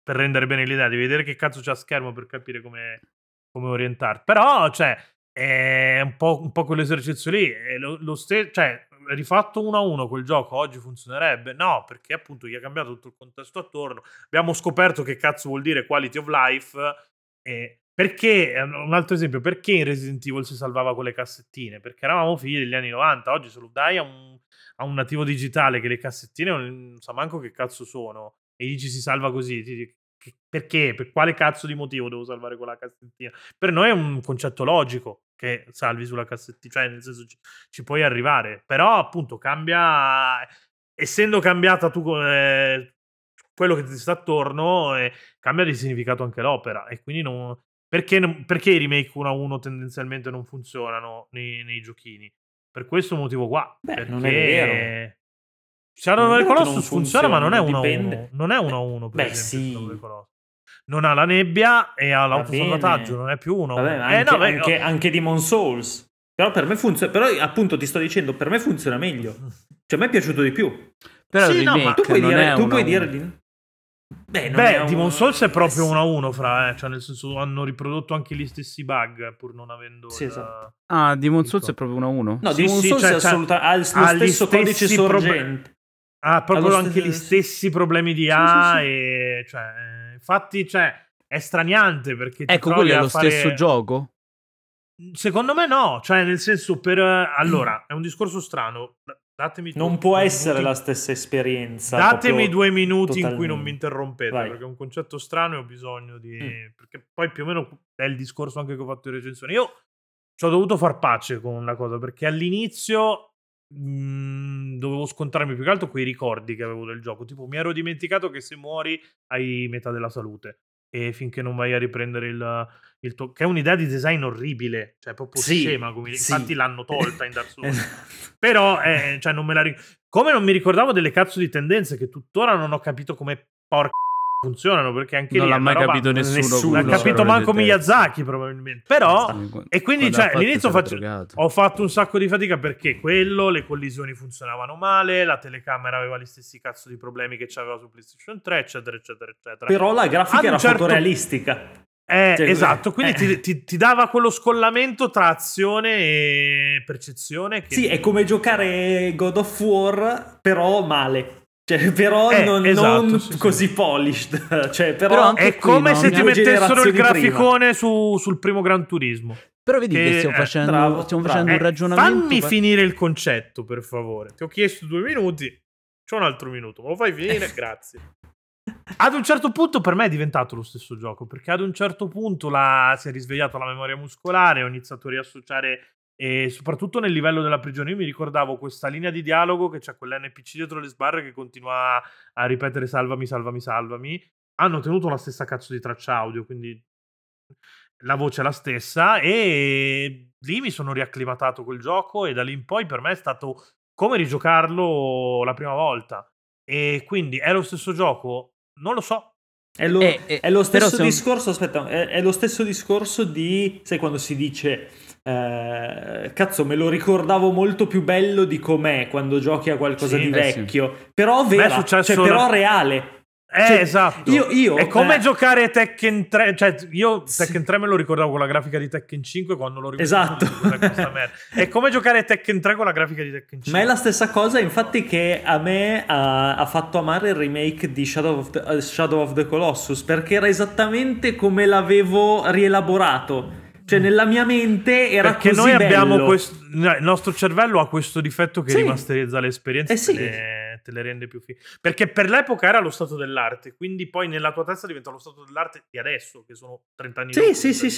per rendere bene l'idea, devi vedere che cazzo c'è a schermo per capire come, come orientarti. Però, cioè, è un po', un po' quell'esercizio lì. Lo, lo ste- cioè, rifatto uno a uno quel gioco oggi funzionerebbe? No, perché appunto gli ha cambiato tutto il contesto attorno. Abbiamo scoperto che cazzo vuol dire quality of life. E perché, eh, un altro esempio, perché in Resident Evil si salvava con le cassettine? Perché eravamo figli degli anni 90. Oggi se lo dai a un, a un nativo digitale che le cassettine non sa manco che cazzo sono e gli dici si salva così, ti perché? Per quale cazzo di motivo devo salvare quella cassettina? Per noi è un concetto logico che salvi sulla cassettina, cioè nel senso ci, ci puoi arrivare, però appunto cambia, essendo cambiata tu eh, quello che ti sta attorno, eh, cambia di significato anche l'opera e quindi non... Perché, non- perché i remake 1 a 1 tendenzialmente non funzionano nei, nei giochini? Per questo motivo qua. Beh, perché non è vero. Shadow of Colossus non funziona, ma non è funziona, 1 a 1. dipende. Non è 1 a 1, per Beh, esempio, sì. Non ha la nebbia e ha Va l'autosalvataggio, non è più 1 a 1. Vabbè, ma eh, anche, no, beh, anche, anche Demon Souls. Però per me funziona. Però appunto ti sto dicendo, per me funziona meglio. Cioè, a me è piaciuto di più. Però Sì, no, Tu puoi dire, tu puoi dire. Beh, non Beh, Demon Souls è proprio eh, 1 a 1 fra, eh, cioè nel senso hanno riprodotto anche gli stessi bug pur non avendo Sì, il- esatto. Ah, Demon. Souls è proprio uno a uno? No, Sì, Demon sì, Souls cioè, è cioè, assoluta- ha il- lo stesso codice sorgente. Ha proprio Allo anche stesso- gli stessi problemi di Sì, A sì, sì. e cioè, infatti cioè, è straniante perché Ecco, trovi quello è lo fare- stesso gioco? Secondo me no, cioè nel senso per allora, è un discorso strano. Datemi Non può essere minuti- la stessa esperienza. Datemi due minuti in cui totalmente. non mi interrompete, Vai. perché è un concetto strano e ho bisogno di... Mm. Perché poi più o meno è il discorso anche che ho fatto in recensione. Io ci ho dovuto far pace con una cosa, perché all'inizio mh, dovevo scontrarmi più che altro quei ricordi che avevo del gioco. Tipo, mi ero dimenticato che se muori hai metà della salute. E finché non vai a riprendere il, il tuo... Che è un'idea di design orribile, cioè proprio Sì, scema. Come... sì. Infatti l'hanno tolta in Dark Souls. Esatto. Però, eh, cioè, non me la ricordo. Come non mi ricordavo delle cazzo di tendenze che tuttora non ho capito come porca funzionano, perché anche non lì l'ha mai roba- capito nessuno. nessuno. L'ha capito manco. Miyazaki, probabilmente. Però, e quindi, cioè, fatto all'inizio faccio- ho fatto un sacco di fatica perché quello, le collisioni funzionavano male, la telecamera aveva gli stessi cazzo di problemi che c'aveva su PlayStation 3, eccetera, eccetera, eccetera. Però la grafica Ad era certo- fotorealistica. Eh, Cioè, esatto, quindi eh. ti, ti- ti dava quello scollamento tra azione e percezione. Che Sì, è come giocare God of War, però male. Cioè, però Eh, non, esatto, non sì, sì. così polished. Cioè, però, Però È come se ti mettessero il graficone su- sul primo Gran Turismo. Però vedi che, che- stiamo eh, facendo, bravo, stiamo bravo. facendo un Eh, ragionamento. fammi pa- finire il concetto, per favore. Ti ho chiesto due minuti, c'ho un altro minuto. Me lo fai finire? Grazie. Ad un certo punto per me è diventato lo stesso gioco, perché ad un certo punto la- si è risvegliata la memoria muscolare, ho iniziato a riassociare, e soprattutto nel livello della prigione, io mi ricordavo questa linea di dialogo che c'è quell'NPC dietro le sbarre che continua a ripetere salvami, salvami, salvami. Hanno tenuto la stessa cazzo di traccia audio, quindi la voce è la stessa e lì mi sono riacclimatato quel gioco e da lì in poi per me è stato come rigiocarlo la prima volta. E quindi è lo stesso gioco? Non lo so. È lo, Eh, eh, è lo stesso se un- discorso, aspetta, è, è lo stesso discorso di, sai quando si dice, eh, cazzo me lo ricordavo molto più bello di com'è quando giochi a qualcosa Sì, di eh, sì. vecchio, però è vera, successo cioè, però una- reale. Eh, Cioè, esatto. io- io, è come eh, giocare Tekken 3. Cioè, io Sì. Tekken 3 me lo ricordavo con la grafica di Tekken 5 quando lo rivedo. Esatto. È come giocare Tekken 3 con la grafica di Tekken 5. Ma è la stessa cosa, infatti, che a me ha, ha fatto amare il remake di Shadow of, the, eh, Shadow of the Colossus, perché era esattamente come l'avevo rielaborato. Cioè, nella mia mente era Perché così noi abbiamo bello. questo. Il nostro cervello ha questo difetto che Sì. rimasterizza le esperienze Eh e sì. te, le, te le rende più fighe. Perché per l'epoca era lo stato dell'arte, quindi poi nella tua testa diventa lo stato dell'arte di adesso, che sono 30 anni Sì, dopo, sì, sì, 20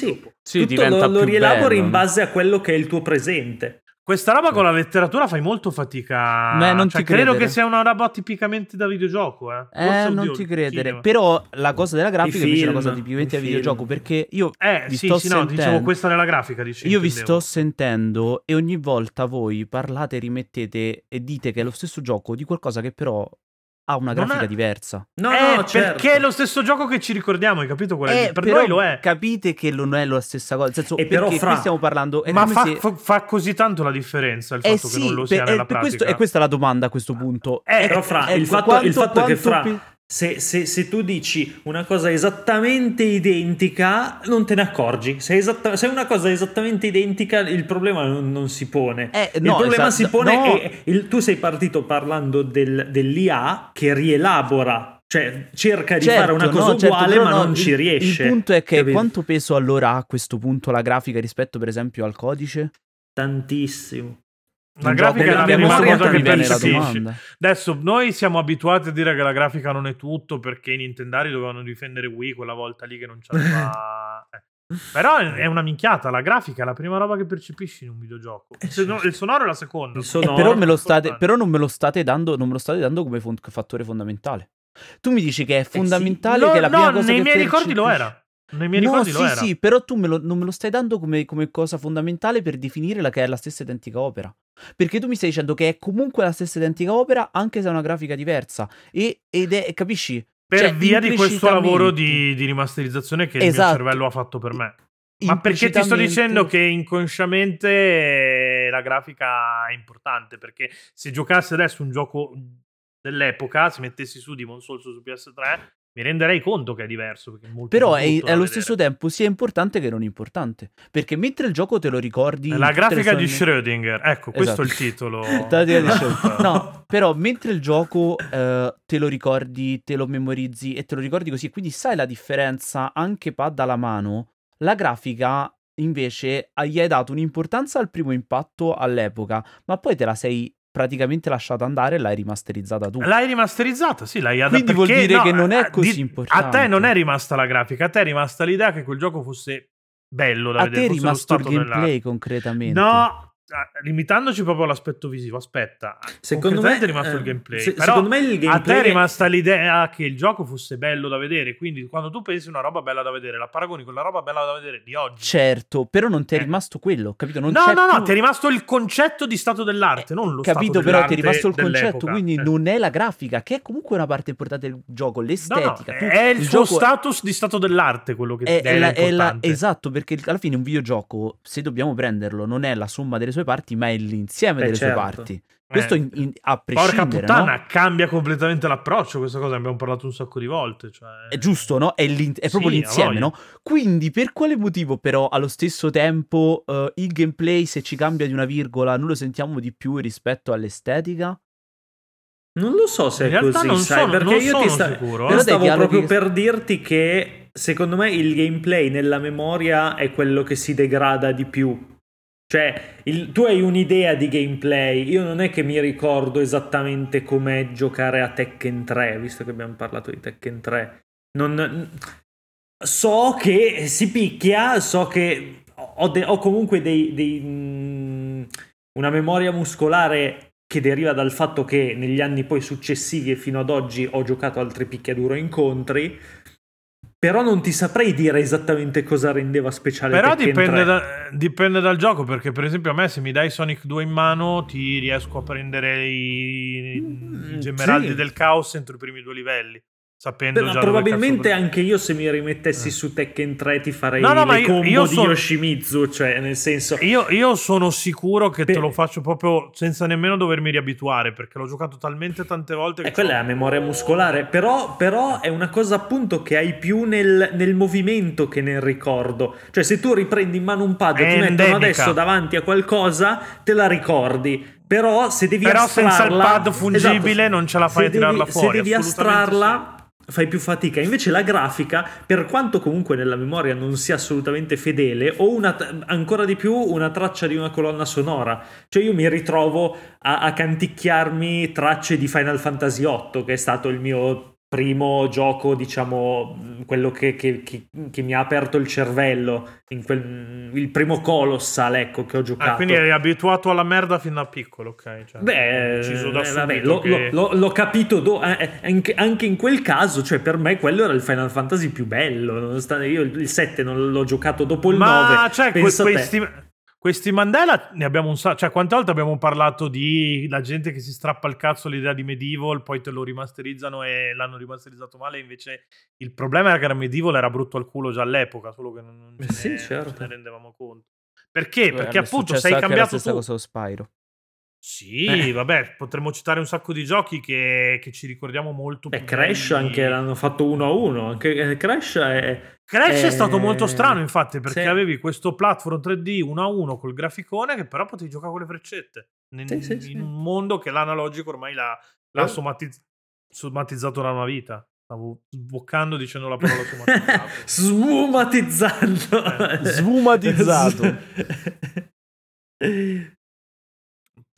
sì. Sì, lo, lo rielabori bello, in base a quello che è il tuo presente. Questa roba con la letteratura fai molto fatica. Beh, non cioè, ti credo credere. che sia una roba tipicamente da videogioco. Eh, Eh, non oddio, ti credere. cinema. Però la cosa della grafica invece è una film, cosa tipicamente da film. videogioco. Perché io Eh, vi sì, sto sì, no, sentendo. dicevo questa nella grafica. Dici, Io vi intendevo. sto sentendo e ogni volta voi parlate, rimettete e dite che è lo stesso gioco di qualcosa che però ha una grafica è- diversa. No, eh, no, certo. perché è lo stesso gioco che ci ricordiamo, hai capito qual è? Eh, per però noi lo è. Capite che non è la stessa cosa. Nel senso, E però, perché fra- qui stiamo parlando. È Ma come fa, se- fa- fa così tanto la differenza il Eh fatto sì, che non lo per- sia eh, nella per pratica. questo, e questa è la domanda a questo punto. Eh, Però fra, il fatto, quanto- il fatto che fra... pi- Se, se- se tu dici una cosa esattamente identica, non te ne accorgi. Se, è esatta- se è una cosa esattamente identica, il problema non, non si pone. Eh, il no, problema esatto, si pone. no. e- il- tu sei partito parlando del- dell'IA che rielabora, cioè cerca di Certo, fare una no, cosa certo, uguale, ma no, non il- ci riesce. Il punto è che capito? quanto peso allora ha a questo punto la grafica rispetto, per esempio, al codice? Tantissimo. La grafica è la che prima memoria cosa che percepisci. Adesso noi siamo abituati a dire che la grafica non è tutto perché i Nintendari dovevano difendere Wii quella volta lì che non c'aveva. eh. Però è una minchiata, la grafica è la prima roba che percepisci in un videogioco. Il sono- il sonoro è la seconda. Il Eh, sonoro. però, me lo state, però non me lo state dando, non me lo state dando come fattore fondamentale. Tu mi dici che è fondamentale No, che la prima no, cosa nei che miei ricordi lo era. Nei miei no, ricordi sì, sì, però tu me lo- non me lo stai dando come, come cosa fondamentale per definire la che è la stessa identica opera. Perché tu mi stai dicendo che è comunque la stessa identica opera, anche se ha una grafica diversa. E, ed è, capisci? Per Cioè, via di questo lavoro di, di rimasterizzazione che il Esatto. mio cervello ha fatto per me. Ma perché ti sto dicendo che inconsciamente eh, la grafica è importante? Perché se giocassi adesso un gioco dell'epoca, se mettessi su Demon Souls su PS3, mi renderei conto che è diverso. Perché è Però è, è allo stesso tempo sia importante che non importante. Perché mentre il gioco te lo ricordi. La grafica di Schrödinger, ecco, questo Esatto. è il titolo. Di Schrödinger. No, però mentre il gioco eh, te lo ricordi, te lo memorizzi e te lo ricordi così, quindi sai la differenza anche pad alla mano, la grafica invece gli hai dato un'importanza al primo impatto all'epoca, ma poi te la sei praticamente lasciata andare e l'hai rimasterizzata tu. L'hai rimasterizzata, sì, l'hai adattata. Quindi vuol dire che non è così importante. A te non è rimasta la grafica, a te è rimasta l'idea che quel gioco fosse bello da A vedere. te è rimasto il gameplay concretamente. No, limitandoci proprio all'aspetto visivo, aspetta. Secondo me è rimasto eh, il gameplay. se- però secondo me il a te gameplay è rimasta l'idea che il gioco fosse bello da vedere. Quindi quando tu pensi una roba bella da vedere, la paragoni con la roba bella da vedere di oggi. Certo, però non ti è Eh. rimasto quello, capito? Non no, c'è no, no, più- ti è rimasto il concetto di stato dell'arte, non lo Capito, stato però ti è rimasto il concetto, quindi Eh. non è la grafica, che è comunque una parte importante del gioco, No, no, l'estetica. Tu- è il, suo gioco status di stato dell'arte quello che è, è, è la- è la- esatto, perché alla fine un videogioco, se dobbiamo prenderlo, non è la somma delle sue parti, ma è l'insieme Beh, delle certo. sue parti. Questo Eh. in- in- a Porca prescindere, puttana, no? cambia completamente l'approccio. Questa cosa ne abbiamo parlato un sacco di volte. Cioè... È giusto, no? È, è proprio Sì, l'insieme, no? Quindi, per quale motivo, però, allo stesso tempo, eh, il gameplay, se ci cambia di una virgola, noi lo sentiamo di più rispetto all'estetica? Non lo so se In è realtà così, non sai, sono- perché non io sono ti sta- sicuro, io stavo dialoghi proprio che- per dirti che secondo me il gameplay nella memoria è quello che si degrada di più. Cioè, il- tu hai un'idea di gameplay, io non è che mi ricordo esattamente com'è giocare a Tekken 3, visto che abbiamo parlato di Tekken 3. Non, so che si picchia, so che ho, de- ho comunque dei, dei, mm, una memoria muscolare che deriva dal fatto che negli anni poi successivi e fino ad oggi ho giocato altri picchiaduro incontri. Però non ti saprei dire esattamente cosa rendeva speciale Però dipende, 3. da- dipende dal gioco, perché per esempio a me se mi dai Sonic 2 in mano ti riesco a prendere i, Mm, i gemeraldi sì. del caos entro i primi due livelli. Sapendo dove probabilmente anche io se mi rimettessi Eh. su Tekken 3 ti farei No, no, le io- combo io di sono- Yoshimitsu, cioè nel senso... Io, io sono sicuro che te Beh. lo faccio proprio senza nemmeno dovermi riabituare perché l'ho giocato talmente tante volte che E quella è la memoria muscolare, però, però è una cosa appunto che hai più nel, nel movimento che nel ricordo. Cioè se tu riprendi in mano un pad e ti mettono endemica. adesso davanti a qualcosa, te la ricordi. Però se devi Però senza il astrarla- pad fungibile Esatto, non ce la fai a tirarla devi- fuori, Se devi astrarla fai più fatica. Invece la grafica, per quanto comunque nella memoria non sia assolutamente fedele, o una, ancora di più una traccia di una colonna sonora. Cioè io mi ritrovo a, a canticchiarmi tracce di Final Fantasy VIII, che è stato il mio primo gioco, diciamo, quello che, che- che- che mi ha aperto il cervello, in quel- il primo Colossal, ecco, che ho giocato. Ah, quindi eri abituato alla merda fin da piccolo, ok? Cioè, Beh, eh, vabbè, l'ho, che- l'ho- capito do- eh, eh, anche, anche in quel caso, cioè per me quello era il Final Fantasy più bello. nonostante Io il 7 non l'ho giocato dopo il 9. Ma cioè, que- a te. Questi, Mandela ne abbiamo un sacco. Cioè, quante volte abbiamo parlato di la gente che si strappa il cazzo l'idea di Medieval, poi te lo rimasterizzano e l'hanno rimasterizzato male. Invece il problema era che era Medieval era brutto al culo già all'epoca, solo che non, non ce, Eh sì, ne, certo. non ce ne rendevamo conto. Perché? Beh, Perché appunto sei cambiato tu. cosa Spyro. Sì, Eh. vabbè, potremmo citare un sacco di giochi che, che ci ricordiamo molto Beh, più Crash anche l'hanno fatto uno a uno. Anche eh, Crash è. Crash è Eh, stato molto strano, infatti, perché sì. avevi questo platform 3D 1 a 1 col graficone che però potevi giocare con le freccette. In, Sì, sì, in sì. un mondo che l'analogico ormai l'ha, l'ha Eh. somatiz- somatizzato da una vita. Stavo sboccando dicendo la parola somatizzato. Svumatizzato. Eh, svumatizzato.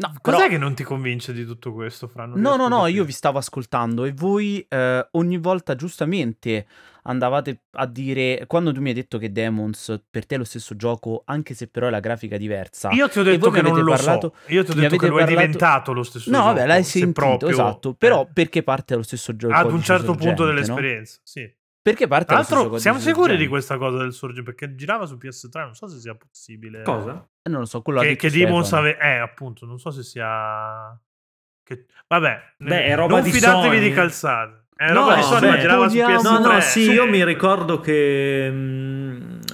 No, Cos'è però- che non ti convince di tutto questo, Fra? Non No, no, no, capire. io vi stavo ascoltando e voi eh, ogni volta giustamente andavate a dire, quando tu mi hai detto che Demons per te è lo stesso gioco, anche se però è la grafica diversa. Io ti ho detto che non lo parlato- so. Io ti ho detto che lo è parlato- diventato lo stesso No, gioco. vabbè, l'hai se sentito, proprio, esatto, eh. però perché parte dallo stesso gioco? Ad un certo punto dell'esperienza, sì. Perché parte Tra l'altro, siamo sicuri di questa cosa del sorgente? Perché girava su PS3, non so se sia possibile. Cosa? Eh, Non lo so, quello Che, che Demons Stefano. ave... Eh, appunto, non so se sia... Che... Vabbè, Beh, è roba non di fidatevi Sony. di calzate. È No, roba di Sony, beh, ma girava su poniamo- PS3. No, no, sì, Sì. io mi ricordo che.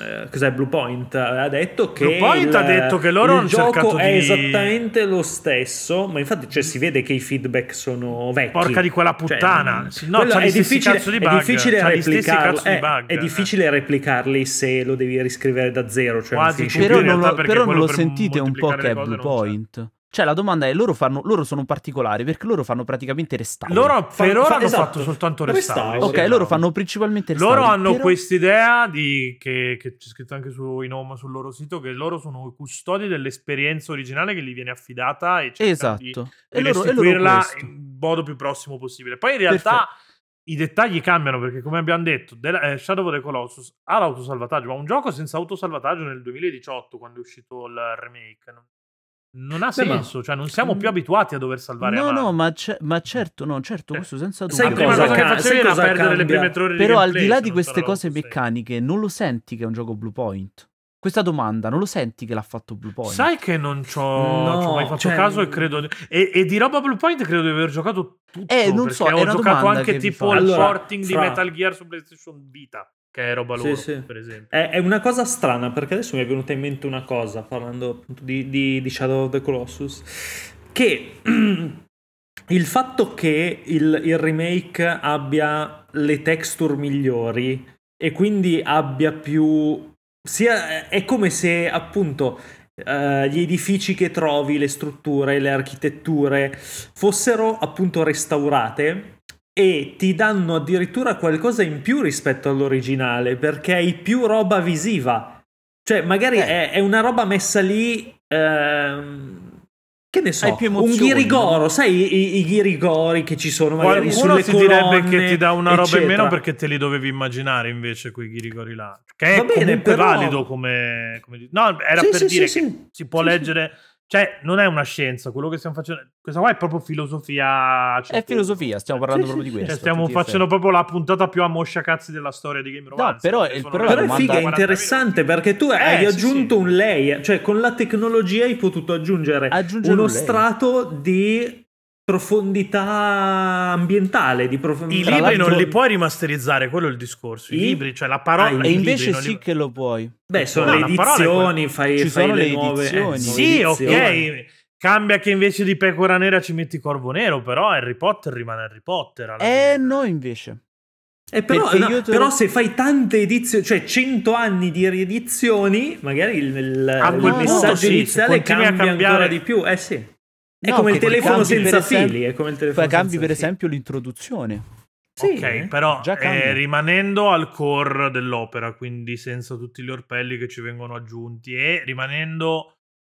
Eh, cos'è Bluepoint? Ha detto che. Bluepoint il- ha detto che loro il hanno gioco cercato è di- esattamente lo stesso, ma infatti cioè, si vede che i feedback sono vecchi. Porca di quella Cioè, puttana. Sì, no, è difficile, cazzo di è bug. difficile gli stessi replicarli. cazzo di eh, bug, è eh. difficile replicarli se lo devi riscrivere da zero. Cioè Quasi Però non, lo, però non lo per sentite un po' che è Blue. Point? Cioè, la domanda è: loro, fanno, loro sono particolari perché loro fanno praticamente restauri. Loro per ora fa- hanno esatto. fatto soltanto Restauri. restauri. Ok, Esatto. loro fanno principalmente restauri. Loro hanno però- quest'idea di che, che c'è scritto anche su in home sul loro sito che loro sono i custodi dell'esperienza originale che gli viene affidata e cercano Esatto. di E loro, restituirla in modo più prossimo possibile. Poi in realtà i dettagli cambiano perché come abbiamo detto della- eh, Shadow of the Colossus ha l'autosalvataggio, ma un gioco senza autosalvataggio nel 2018 quando è uscito il remake non, non ha Beh, ma- senso, cioè non siamo più abituati a dover salvare No, mano. no, ma, c'è- ma certo, no, certo, questo senza dubbio. Sai la prima cosa cosa che facevi era cosa perdere le cambia? prime tre ore di Però al gameplay, di là di queste cose meccaniche, non lo senti che è un gioco Blue Point? Questa domanda, non lo senti che l'ha fatto Blue Point? Sai che non ci ho No, mai fatto cioè- caso e credo. E, e di roba Blue Point credo di aver giocato tutto. Eh, non perché so, ho giocato anche tipo il Allora, porting di fra- Metal Gear su PlayStation Vita, che è roba Sì, loro, sì. per esempio. È, è una cosa strana perché adesso mi è venuta in mente una cosa parlando appunto di, di- di Shadow of the Colossus che il fatto che il, il remake abbia le texture migliori e quindi abbia più sia è come se appunto eh, gli edifici che trovi, le strutture, le architetture fossero appunto restaurate e ti danno addirittura qualcosa in più rispetto all'originale perché hai più roba visiva. Cioè, magari Eh. è, è una roba messa lì. ehm, che ne so, Hai più un emozioni, ghirigoro, no? sai i, i- i ghirigori che ci sono magari Qualcuno sulle ti direbbe colonne, che ti dà una roba in meno eccetera. perché te li dovevi immaginare invece quei ghirigori là. Che è Va bene, comunque però- valido come, come No, era Sì, per sì, dire sì, che sì. si può Sì, sì. leggere... Cioè, non è una scienza, quello che stiamo facendo... Questa qua è proprio filosofia... a È filosofia, stiamo parlando Sì, proprio sì, di questo. Cioè, stiamo facendo effetti. proprio la puntata più a moscia cazzi della storia di Game Romancer. però- che sono però la Però è figa, è 40 interessante perché tu hai Eh, sì, aggiunto sì. un layer, cioè con la tecnologia hai potuto aggiungere Aggiungere uno un strato di profondità ambientale, di prof- I libri non li puoi rimasterizzare, quello è il discorso. I, I- libri, cioè la parola. Ah, E invece non li- sì che lo puoi. Beh, sono No, le edizioni, fai, Ci fai sono le le nuove, edizioni. nuove Sì, edizioni. ok. Cambia che invece di pecora nera ci metti corvo nero, però Harry Potter rimane Harry Potter. alla Eh fine. no, invece. Eh, però, no, però lo- se fai tante edizioni, cioè 100 anni di riedizioni, magari il, il- il messaggio sì, iniziale cambia cambiare- ancora di più. Eh sì. È No, come il telefono senza esempio- fili. È come il telefono Poi cambi senza per fili. esempio l'introduzione. Sì, ok, però eh, rimanendo al core dell'opera, quindi senza tutti gli orpelli che ci vengono aggiunti e rimanendo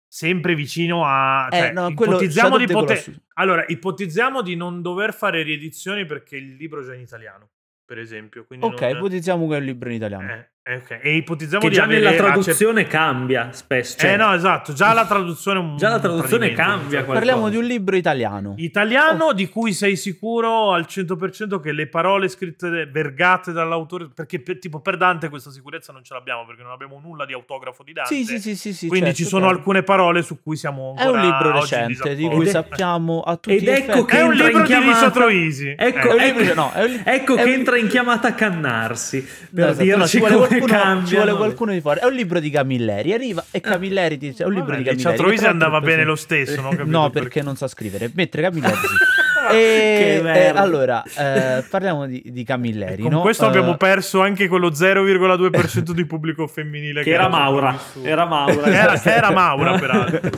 sempre vicino a... Eh, Cioè, no, quello ipotizziamo di poter... Allora, ipotizziamo di non dover fare riedizioni perché il libro è già in italiano, per esempio. Quindi Ok, non- ipotizziamo che è un libro in italiano. Eh, eh, ok. E ipotizziamo Che di già avere nella traduzione cambia spesso. cioè- Eh no, esatto, già la traduzione Già la traduzione cambia cioè. qualcosa. Parliamo di un libro italiano. Italiano di cui sei sicuro al 100% che le parole scritte vergate dall'autore, perché per- tipo per Dante questa sicurezza non ce l'abbiamo perché non abbiamo nulla di autografo di Dante. Sì, sì, sì, sì, sì, Quindi certo, ci sono certo. alcune parole su cui siamo È ancora un libro recente di cui sappiamo a tutti ed ecco che È un entra libro in di chiamata- Licia Troisi. Ecco, Eh. Ecco- no, un- ecco è che un- entra in chiamata a cannarsi per No, esatto, no, dirci come qualcuno, ci vuole qualcuno di fuori. È un libro di Camilleri. Arriva e Camilleri dice: È un libro Vabbè, di Camilleri. Troisi che tra l'altro andava bene lo stesso, non No, perché. perché non sa scrivere. Mentre Camilleri sì. Che E, eh, allora, eh, parliamo di, di Camilleri. Con no? questo Eh, abbiamo perso anche quello 0,2% di pubblico femminile Che era era Maura. Era Maura. Era- era Maura, peraltro.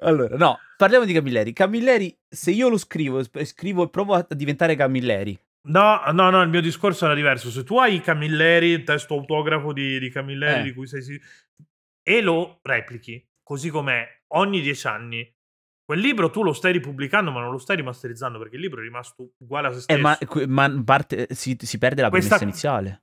Allora, no, parliamo di Camilleri. Camilleri, se io lo scrivo, scrivo e provo a diventare Camilleri. No, no, no, il mio discorso era diverso. Se tu hai i Camilleri, il testo autografo di, di Camilleri Eh. di cui sei e lo replichi così com'è ogni dieci anni, quel libro tu lo stai ripubblicando, ma non lo stai rimasterizzando perché il libro è rimasto uguale a se stesso. Eh, ma, ma parte, si, si perde la Questa- premessa iniziale.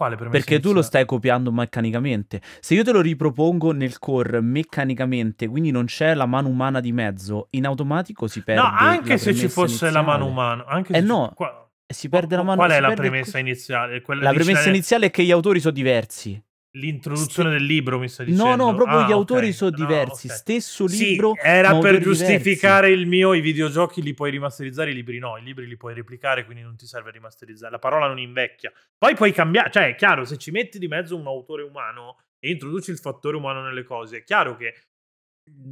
Quale premessa Perché tu lo iniziale? stai copiando meccanicamente. Se io te lo ripropongo nel core meccanicamente, quindi non c'è la mano umana di mezzo, in automatico si perde. No, anche se ci fosse la mano iniziale. umana. Anche Eh se ci- no, qua- E si perde la mano Qual è la premessa iniziale? Quella La premessa iniziale è che gli autori sono diversi. L'introduzione del libro, mi stai dicendo? No, no, proprio Ah, gli autori ok. sono No, diversi. ok. Stesso Sì, libro. era ma per giustificare il mio, i videogiochi li puoi rimasterizzare, i libri no, i libri li puoi replicare, quindi non ti serve rimasterizzare, la parola non invecchia. Poi puoi cambiare, cioè è chiaro, se ci metti di mezzo un autore umano e introduci il fattore umano nelle cose, è chiaro che...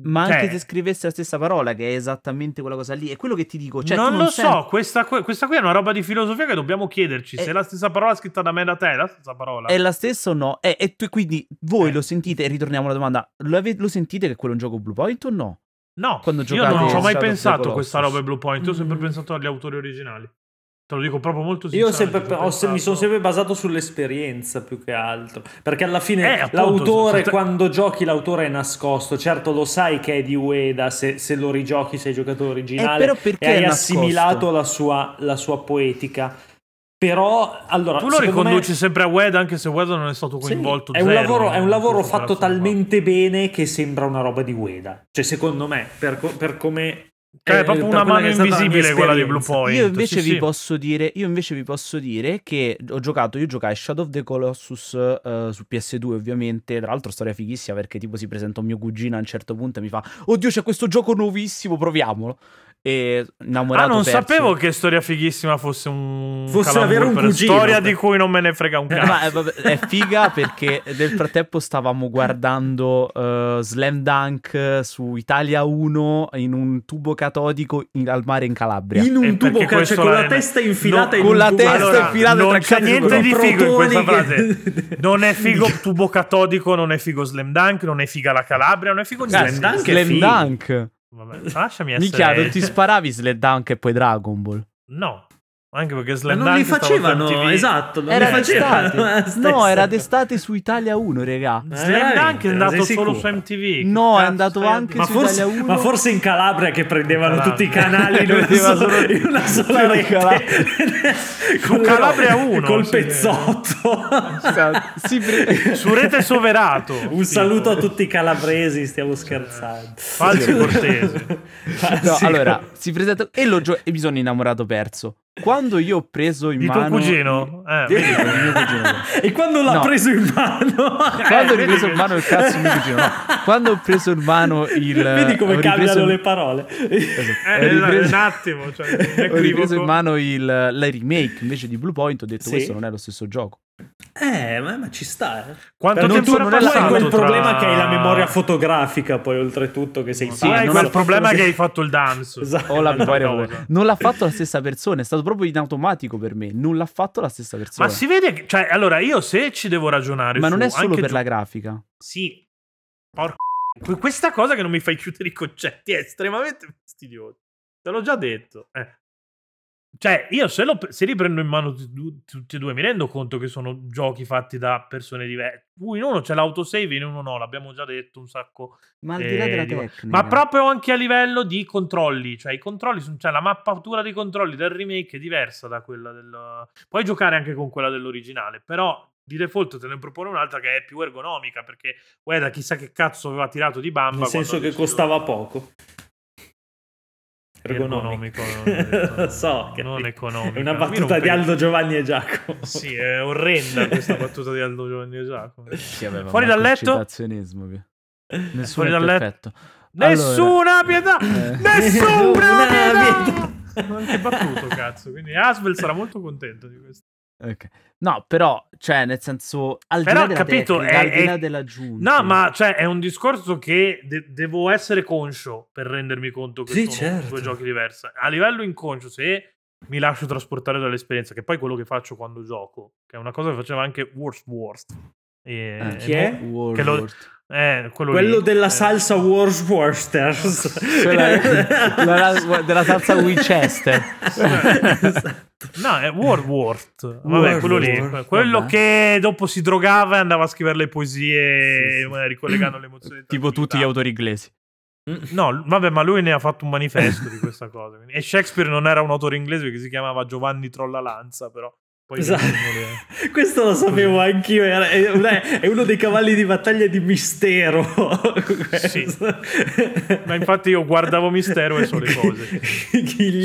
Ma anche cioè, se scrivesse la stessa parola, che è esattamente quella cosa lì, è quello che ti dico. Cioè, non lo senti- so, questa, que- questa qui è una roba di filosofia che dobbiamo chiederci, Eh. se è la stessa parola scritta da me e da te, è la stessa parola. È la stessa o no? E, e tu- quindi voi Eh. lo sentite, e ritorniamo alla domanda, lo, ave- lo sentite che quello è un gioco Blue Point o no? No, quando io non ci ho mai pensato a questa roba è Blue Point, io ho sempre Mm. pensato agli autori originali. Te lo dico proprio molto Io ho sinceramente. sempre- se- mi sono pensato. sempre basato sull'esperienza più che altro. Perché alla fine Eh, appunto, l'autore, se- se- quando giochi, l'autore è nascosto. Certo, lo sai che è di Ueda se, se lo rigiochi, sei giocatore originale. Eh, però perché e hai assimilato la sua, la sua poetica. Però, allora, Tu lo secondo me- riconduci sempre a Wed anche se Wed non è stato Sì, coinvolto. è, un zero lavoro, è un lavoro fatto talmente bene che sembra una roba di Ueda. Cioè, secondo me, per, per come. Cioè, è eh, proprio per una mano è invisibile quella di Blue. Point. Io invece, sì, vi sì. Posso dire, io invece vi posso dire che ho giocato, io giocai Shadow of the Colossus eh, su PS2 ovviamente, tra l'altro storia fighissima perché tipo si presenta un mio cugino a un certo punto e mi fa Oddio c'è questo gioco nuovissimo, proviamolo. E innamorato Ah, non perso. sapevo che storia fighissima fosse un. Fosse avere un cugino. Storia di cui non me ne frega un Eh, cazzo. ma è, vabbè, è figa perché nel frattempo stavamo guardando eh, Slam Dunk su Italia 1 in un tubo catodico in- al mare in Calabria. In E un tubo, perché ca- cioè con la- testa infilata no, in con un la tubo. testa Allora, infilata non tra c'è niente di figo in questa frase. Non è figo tubo catodico, non è figo Slam Dunk, non è figa la Calabria, non è figo Slam niente. Dunk è Slam figo. Dunk. Vabbè, lasciami essere. Minchia, non ti sparavi Slam Dunk e poi Dragon Ball. No, anche perché Slam non li facevano, esatto. Non Era li facevano. No, era d'estate su Italia 1, regà. Ma Slam? Dunk è andato Sei solo su MTV. No, è andato anche? Ma su forse, Italia 1. ma forse in Calabria che prendevano Calabria. tutti i canali in una sola, solo- in una sola rete. Calabria. Con- Calabria 1, Col sì. pezzotto. Esatto. Sì, pre- Su rete soverato. Un saluto a tutti i calabresi, stiamo scherzando. Falsi cortesi. Ah, No, sì. allora, si presenta e, lo gio- e mi sono innamorato perso. Quando io ho preso in Di tuo mano cugino? Eh, vedi? di mio cugino. E quando l'ha No. preso in mano? quando ho vedi ripreso che- in mano il cazzo di mio cugino, no. quando ho preso in mano il Vedi come ho cambiano in- le parole. Esatto. Eh, Ho ripreso- un attimo, cioè, ho ripreso in mano il, la remake invece di Blue Point ho detto Sì. questo non è lo stesso gioco Eh, ma, ma ci sta. Eh. Quanto Perché tempo tu era non passato quel tra- problema che hai la memoria fotografica, poi oltretutto che sei Sì, Tu hai non quel ha- problema che hai fatto il dance. Esatto. Ho la memoria cosa. fotografica. non l'ha fatto la stessa persona è stato proprio in automatico per me non l'ha fatto la stessa persona Ma si vede che, cioè, allora io se ci devo ragionare Ma non su, è solo per giu- la grafica Sì. Porca Que- Questa cosa che non mi fai chiudere i concetti è estremamente fastidiosa. Te l'ho già detto. Eh. Cioè, io se, lo, se li prendo in mano tutti, e due- mi rendo conto che sono giochi fatti da persone diverse. In uno c'è l'autosave, in uno no, l'abbiamo già detto un sacco. ma al Eh, di là della di- tecnica Ma proprio anche a livello di controlli, cioè i controlli, sono- cioè la mappatura dei controlli del remake è diversa da quella del... Puoi giocare anche con quella dell'originale, però di default te ne propone un'altra che è più ergonomica, perché guarda, chissà che cazzo aveva tirato di bamba. Nel senso che costava poco. Ergonomico, non detto. Lo so che Non economico. È una battuta di Aldo Giovanni e Giacomo. Sì, è orrenda questa battuta di Aldo Giovanni e Giacomo. Sì, Fuori dal letto? Nessuno Fuori è dal letto? perfetto. Nessuna pietà! Eh. Nessuna pietà! pietà! Anche battuto, cazzo. Quindi Asbel sarà molto contento di questo. Ok. No, però, cioè, nel senso, al Però, di là della capito, tecnica, è- al di là è- dell'aggiunta. No, ma cioè, è un discorso che de- devo essere conscio per rendermi conto che Sì, sono certo. due giochi diversi. A livello inconscio, se mi lascio trasportare dall'esperienza, che poi è quello che faccio quando gioco, che è una cosa che faceva anche Worst Worst. E, Eh, Chi è? World Che lo- War. Eh, quello, Quello lì. della Eh, salsa Wars Worsters. Quella è- la- della salsa Winchester. No, è World World. Vabbè, World quello lì. War, Quello vabbè. che dopo si drogava e andava a scrivere le poesie, Sì, sì. ricollegando le emozioni. tipo tutti gli autori inglesi. No, vabbè, ma lui ne ha fatto un manifesto di questa cosa. E Shakespeare non era un autore inglese che si chiamava Giovanni Trollalanza, però. Poi Esatto. le- Questo lo sapevo anch'io. era- È, uno dei cavalli di battaglia di mistero. Sì. Ma infatti io guardavo Mistero e so le cose.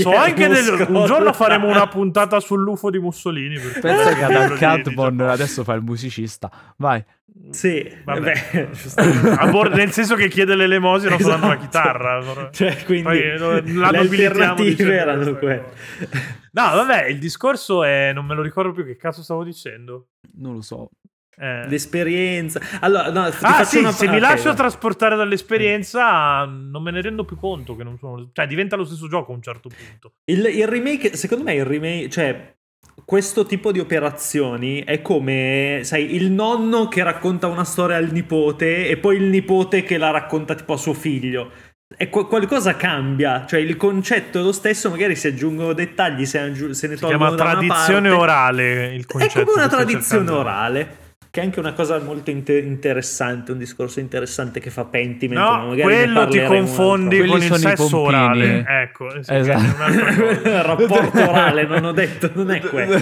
So anche del- un giorno faremo una puntata sull'UFO di Mussolini. Pensa che Quello ad di- Catbon adesso fa il musicista. Vai. Sì, Vabbè. giustamente. A bordo- nel senso che chiede l'elemosina suonando la Esatto. chitarra. Cioè, quindi Poi, le alternative erano quelle. No, vabbè, il discorso è. Non me lo ricordo più che cazzo stavo dicendo. Non lo so. Eh. L'esperienza. Allora, no, Ah, sì, una... se mi ok, lascio va. trasportare dall'esperienza, non me ne rendo più conto che non sono. Cioè, diventa lo stesso gioco a un certo punto. Il, il remake, secondo me, il remake, cioè, questo tipo di operazioni è come, sai, il nonno che racconta una storia al nipote e poi il nipote che la racconta tipo a suo figlio. E qu- qualcosa cambia, cioè il concetto è lo stesso, magari si aggiungono dettagli, se, aggiu- se ne Si tolgono chiama da una tradizione orale il È concetto. come una tradizione orale. Che è anche una cosa molto inte- interessante, un discorso interessante che fa Pentiment. ma No, quello ti confondi Quelli con il sono i sesso orale. Ecco, sì, Esatto. Il rapporto orale, non ho detto, non è quello.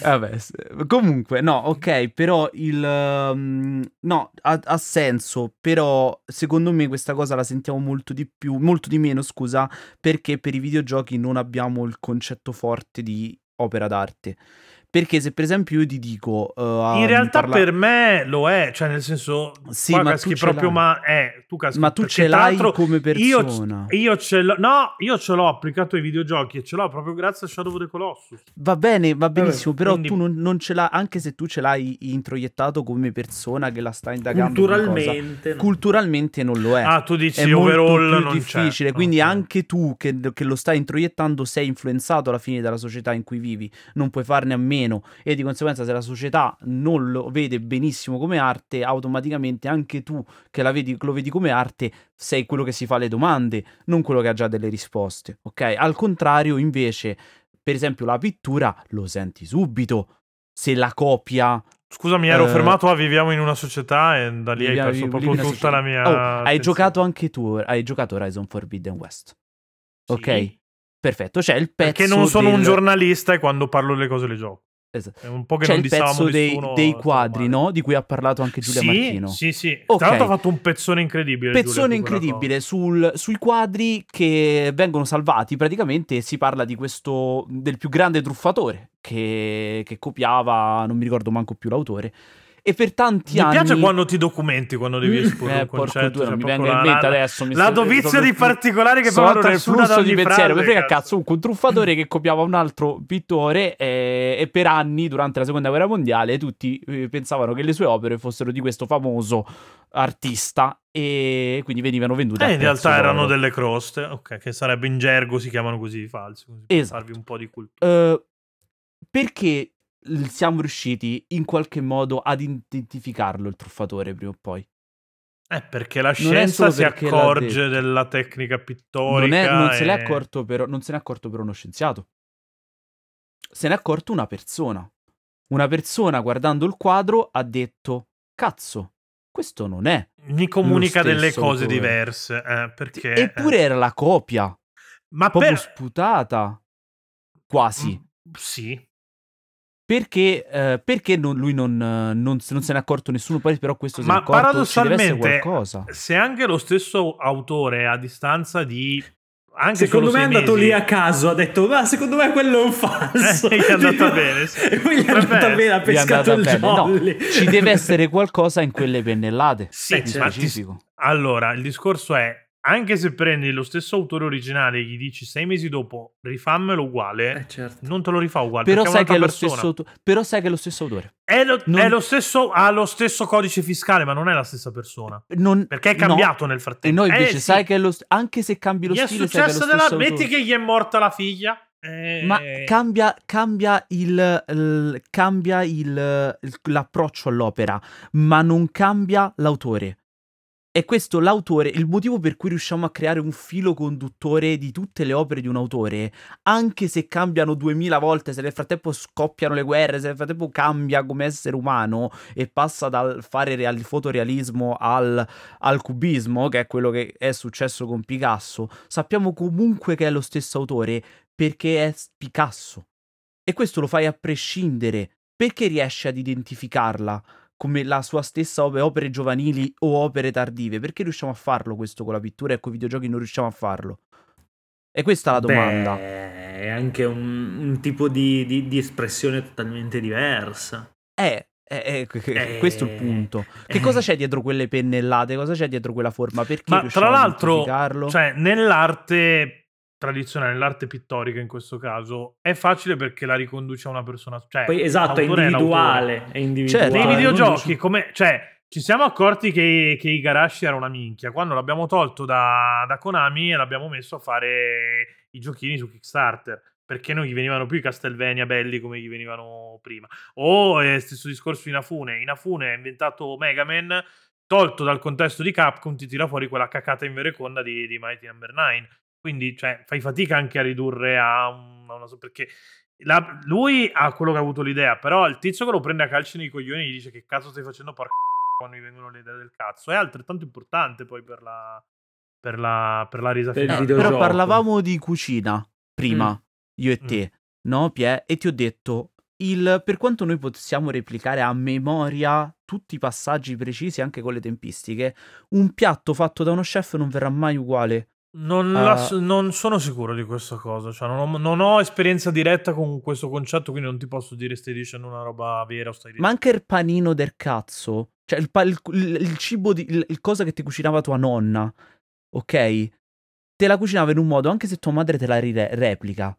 Vabbè, comunque, no, ok, però il... um, no, ha, ha senso, però secondo me questa cosa la sentiamo molto di più, molto di meno, scusa, perché per i videogiochi non abbiamo il concetto forte di opera d'arte. Perché se per esempio io ti dico... uh, In realtà parla- per me lo è, cioè nel senso, Sì, ma tu ce proprio, l'hai. ma eh, tu caschi Ma tu ce l'hai come io, persona. io ce l'ho, no, io ce l'ho applicato ai videogiochi e ce l'ho proprio grazie a Shadow of the Colossus. Va bene, va benissimo, però quindi- tu non, non ce l'hai, anche se tu ce l'hai introiettato come persona che la sta indagando. Culturalmente. no. culturalmente non lo è. Ah, tu dici è overall più non difficile. c'è. Quindi Ok. anche tu che, che lo stai introiettando sei influenzato alla fine dalla società in cui vivi, non puoi farne a meno e di conseguenza se la società non lo vede benissimo come arte, automaticamente anche tu che la vedi, lo vedi come arte sei quello che si fa le domande, non quello che ha già delle risposte, ok? Al contrario invece, per esempio la pittura lo senti subito. Se la copia Scusami, ero Eh, fermato a viviamo in una società e da lì hai Viviamo- perso vivi proprio tutta società. la mia Oh, hai attenzione. giocato anche tu, hai giocato Horizon Forbidden West. Sì, Ok? Perfetto, c'è il pezzo Perché non sono un del- giornalista e quando parlo delle cose le gioco. Esatto. È un po' che C'è non il pezzo dei, dei quadri, no? Di cui ha parlato anche Giulia sì, Martino. Sì, sì. Ok. Tra l'altro ha fatto un pezzone incredibile. Giulia, Pezzone quella incredibile sul- sui quadri che vengono salvati praticamente e si parla di questo del più grande truffatore che, che copiava, non mi ricordo manco più l'autore. E per tanti Mi anni piace quando ti documenti, quando devi esporre eh, un concetto. due, non cioè mi venga in mente la- adesso. mi La dovizia di particolari che sono nel flusso di pensiero. frase, Mi frega cazzo. Comunque, un truffatore che copiava un altro pittore eh, e per anni, durante la seconda guerra mondiale, tutti eh, pensavano che le sue opere fossero di questo famoso artista e quindi venivano vendute Eh, in realtà erano d'oro. delle croste, ok, che sarebbe in gergo si chiamano così i falsi, così per Esatto. farvi un po' di cultura. Eh, perché siamo riusciti in qualche modo ad identificarlo il truffatore prima o poi? Eh, perché la Non è scienza si accorge della tecnica Non, pittorica. è- non se n'è e- accorto però, non se n'è accorto però uno scienziato. Se n'è accorto una persona. Una persona guardando il quadro ha detto: Cazzo, questo non è. Mi comunica delle cose autore." diverse. eh, perché... Eppure era la copia, Ma proprio per... sputata. Quasi. Mm, Sì. Perché, eh, perché non- lui non, non se non se n'è accorto nessuno, poi però questo Ma accorto, ci deve essere paradossalmente, qualcosa. se anche lo stesso autore a distanza di... Anche Secondo me è andato mesi- lì a caso, ha detto, ma secondo me quello è un falso. Eh, gli è andata bene, sì. E poi gli è andata bene, ha è pescato il bene. No, ci deve essere qualcosa in quelle pennellate. Sì, certo. specifico. Allora, il discorso è, anche se prendi lo stesso autore originale e gli dici sei mesi dopo rifammelo uguale, Eh, certo. non te lo rifà uguale. Però perché sai, è che è un'altra lo persona. stesso, auto- però sai che è lo stesso autore. È lo, non- è lo stesso, ha lo stesso codice fiscale, ma non è la stessa persona. Non- Perché è no. cambiato nel E frattempo. no, invece, Eh, sì. sai che è lo st- anche se cambi lo Gli è stile, sai che è lo successo della... autore. Metti che gli è morta la figlia. eh, Ma cambia, cambia il, il- cambia il- l'approccio all'opera, ma non cambia l'autore. E questo l'autore, il motivo per cui riusciamo a creare un filo conduttore di tutte le opere di un autore, anche se cambiano duemila volte, se nel frattempo scoppiano le guerre, se nel frattempo cambia come essere umano e passa dal fare real- fotorealismo al, al cubismo, che è quello che è successo con Picasso, sappiamo comunque che è lo stesso autore perché è Picasso. E questo lo fai a prescindere. Perché riesce ad identificarla come la sua stessa opera, opere giovanili o opere tardive? Perché riusciamo a farlo questo con la pittura e con i videogiochi non riusciamo a farlo? E questa è la domanda. Beh, è anche un, un tipo di, di- di espressione totalmente diversa. Eh, eh, eh, Eh, questo è il punto. Che eh. cosa c'è dietro quelle pennellate? Cosa c'è dietro quella forma? Perché Ma tra l'altro, cioè, nell'arte tradizionale, nell'arte pittorica in questo caso, è facile perché la riconduce a una persona. Cioè, Poi esatto, è individuale. l'autore. È individuale. Certo, Nei videogiochi, come, cioè, ci siamo accorti che, che Igarashi era una minchia quando l'abbiamo tolto da, da Konami e l'abbiamo messo a fare i giochini su Kickstarter. Perché non gli venivano più i Castlevania belli come gli venivano prima. O eh, stesso discorso Inafune. Inafune ha inventato Mega Man, tolto dal contesto di Capcom, ti tira fuori quella cacata in vereconda di, di Mighty Number 9. Quindi, cioè, fai fatica anche a ridurre a, un- a una. Perché la- lui ha quello che ha avuto l'idea, però il tizio che lo prende a calci nei coglioni e gli dice che cazzo stai facendo porca quando gli vengono le idee del cazzo. È altrettanto importante poi per la, per la, per la resa Per finale. Eh, però parlavamo di cucina prima, Mm. io e te, no, Pie? E ti ho detto, il, per quanto noi possiamo replicare a memoria tutti i passaggi precisi, anche con le tempistiche, un piatto fatto da uno chef non verrà mai uguale. Non, Ah. la so- non sono sicuro di questa cosa. Cioè, non, ho, non ho esperienza diretta con questo concetto, quindi non ti posso dire stai dicendo una roba vera o stai Ma dicendo. anche il panino del cazzo, cioè il, il- il- il cibo, di, il, il cosa che ti cucinava tua nonna, ok? Te la cucinava in un modo, anche se tua madre te la ri- replica.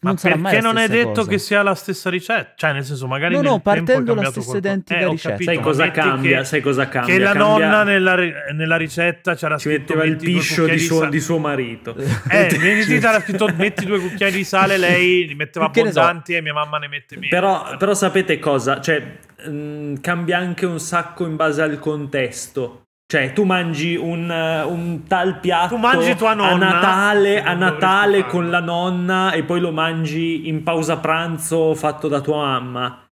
Ma Non sarà perché non è detto cosa. che sia la stessa ricetta? Cioè, nel senso, magari No, no, partendo dalla stessa qualcosa. identica Eh, ricetta. Sai cosa cambia? Che, Sai cosa cambia? che la Cambia- nonna nella, nella ricetta c'era ci scritto metteva il piscio di suo, di suo marito. Eh, metti, c'era scritto metti due cucchiai di sale, lei li metteva Che ne so. abbondanti e mia mamma ne mette meno. Però, però sapete cosa? Cioè, mm, cambia anche un sacco in base al contesto. Cioè, tu mangi un, eh, un tal piatto Tu mangi tua a nonna, Natale, che a Natale con la nonna e poi lo mangi in pausa pranzo fatto da tua mamma.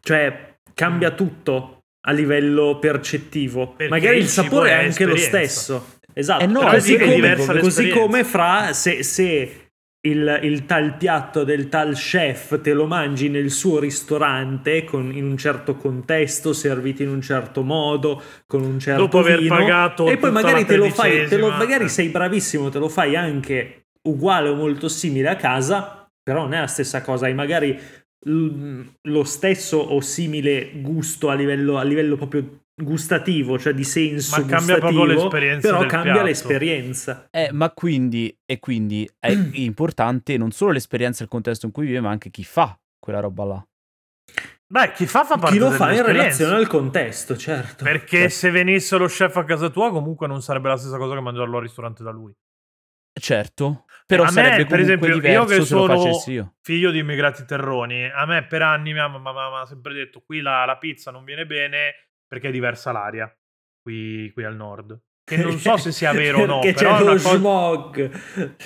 Cioè, cambia tutto a livello percettivo. Perché Magari il, sapore è anche lo stesso. Esatto. Eh no, così, come, così come fra se, se il, il tal piatto del tal chef te lo mangi nel suo ristorante con, in un certo contesto, servito in un certo modo, con un certo Dopo aver vino, pagato e poi magari te lo fai, te lo- magari sei bravissimo, te lo fai anche uguale o molto simile a casa, però non è la stessa cosa, hai magari lo stesso o simile gusto a livello, a livello proprio gustativo, cioè di senso Ma cambia proprio l'esperienza però del cambia piatto. l'esperienza. Eh, ma quindi, e quindi è importante non solo l'esperienza e il contesto in cui vive, ma anche chi fa quella roba là. Beh, chi fa fa parte Chi lo fa in relazione al contesto, certo. Perché se venisse lo chef a casa tua, comunque non sarebbe la stessa cosa che mangiarlo al ristorante da lui. Certo, però A me, sarebbe per comunque esempio, io diverso che sono figlio di immigrati terroni, a me per anni mia mamma mi ha sempre detto qui la, la pizza non viene bene perché è diversa l'aria qui, qui al nord. Che non so se sia vero o no, Perché però c'è lo cosa... smog.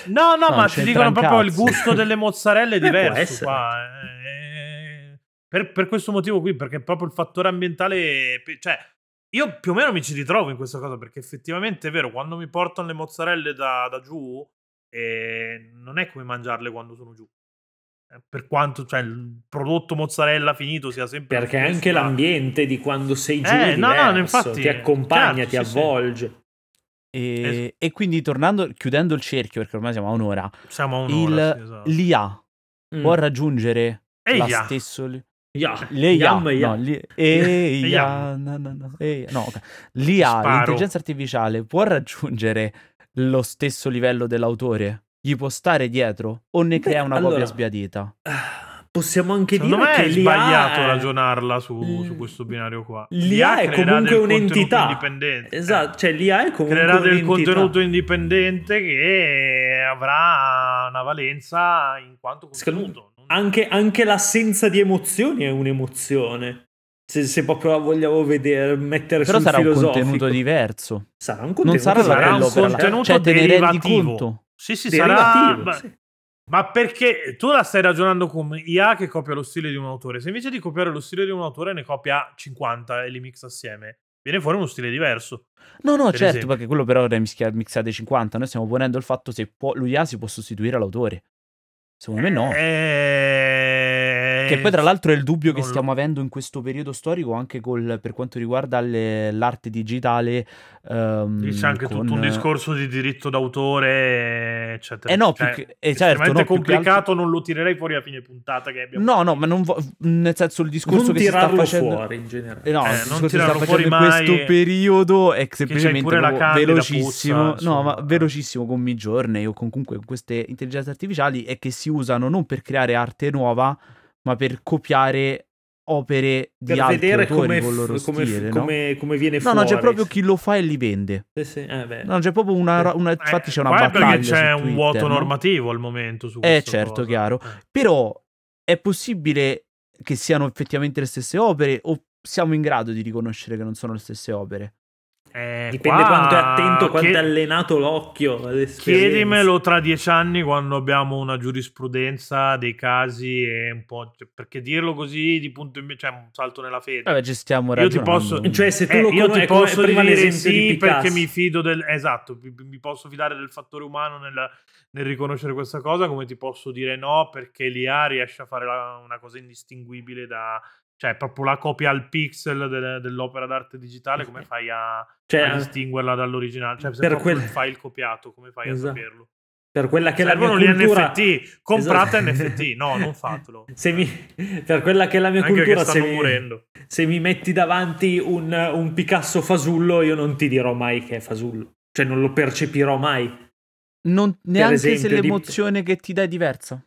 No, no, No, ma c'entra dicono proprio il gusto delle mozzarelle è Eh, diverso qua. eh, Per, per questo motivo qui, perché proprio il fattore ambientale... Cioè, io più o meno mi ci ritrovo in questa cosa, perché effettivamente è vero, quando mi portano le mozzarelle da, da giù, eh, non è come mangiarle quando sono giù. Eh, Per quanto cioè, il prodotto mozzarella finito sia sempre... Perché anche ma- l'ambiente di quando sei giù Eh, no, no, infatti, ti accompagna, certo, ti sì, sì. avvolge. E, e quindi tornando, chiudendo il cerchio, perché ormai siamo a un'ora, Siamo a il, un'ora, sì, esatto. l'IA Mm. può raggiungere la Eia. Ya. L'IA, Yam, ya. no, li- Eia, Yam. no, no, no, Eia, no, ok. l'IA, Sparo. l'intelligenza artificiale può raggiungere lo stesso livello dell'autore? Gli può stare dietro o ne Beh, crea una allora- copia sbiadita? Ah, Possiamo anche Secondo dire me che è l'IA sbagliato è- ragionarla su, su questo binario qua. L'IA è creerà comunque del contenuto un'entità. indipendente. Esatto, cioè l'IA è comunque creerà del un'entità. contenuto indipendente che avrà una valenza in quanto contenuto. Non- Anche, anche l'assenza di emozioni è un'emozione. Se, se proprio la vogliamo vedere, mettere Però sul sarà un contenuto diverso. Sarà un Non contenuto sarà sarà quello un per la- contenuto cioè, te ne rendi conto? Sì, sì, sarà... beh, sì. Ma perché tu la stai ragionando come IA che copia lo stile di un autore. Se invece di copiare lo stile di un autore ne copia 50 e li mixa assieme, viene fuori uno stile diverso. No, no, Per certo, esempio. perché quello però è mischia- mixate 50. Noi stiamo ponendo il fatto se può, l'IA si può sostituire all'autore. Secondo me no. Eh... Che poi, tra l'altro, è il dubbio che non stiamo avendo in questo periodo storico anche col- per quanto riguarda le- l'arte digitale. Lì c'è anche con- tutto un discorso di diritto d'autore, eccetera. Eh no, più Cioè, che- eh, certo, no, più che complicato, altro- non lo tirerei fuori a fine puntata che abbiamo. No, no, ma non vo- nel senso il discorso Non che si sta tirarlo facendo. fuori in generale. Eh, no, Eh, il non tirarlo facendo fuori in mai, questo periodo è semplicemente velocissimo, puzza, no, ma velocissimo con Midjourney o con comunque con queste intelligenze artificiali è che si usano non per creare arte nuova, ma per copiare opere di Per altri vedere autori come, loro come- stile, no? come- come viene No, fuori. no, c'è proprio chi lo fa e li vende. Sì, sì, eh, beh. No, c'è proprio una, una- infatti c'è una Eh, battaglia perché c'è su un Twitter, vuoto no? normativo al momento su Eh, questa certo, cosa. chiaro. Eh. Però è possibile che siano effettivamente le stesse opere o siamo in grado di riconoscere che non sono le stesse opere? Eh, Dipende qua quanto è attento, quanto chie- è allenato l'occhio. Chiedimelo tra dieci anni quando abbiamo una giurisprudenza dei casi e un po'. cioè, perché dirlo così di punto in cioè un salto nella fede. Vabbè, ci stiamo Io ti ragionando. posso- Cioè, se tu Eh, lo io ti posso prima dire sì perché mi fido del esatto, mi, mi posso fidare del fattore umano nel, nel riconoscere questa cosa, come ti posso dire no perché l'IA riesce a fare la- una cosa indistinguibile da cioè proprio la copia al pixel del- dell'opera d'arte digitale, come fai a, Cioè, a distinguerla dall'originale? Cioè, se per quel- il file copiato, come fai Esatto. a saperlo? per quella che è la mia Servono gli cultura... NFT, comprate Esatto. NFT, no, non fatelo. Se mi... Per quella che è la mia Anche cultura, se mi... se mi metti davanti un, un Picasso fasullo, io non ti dirò mai che è fasullo. Cioè, non lo percepirò mai. Non- neanche se esempio, di- l'emozione che ti dà è diversa.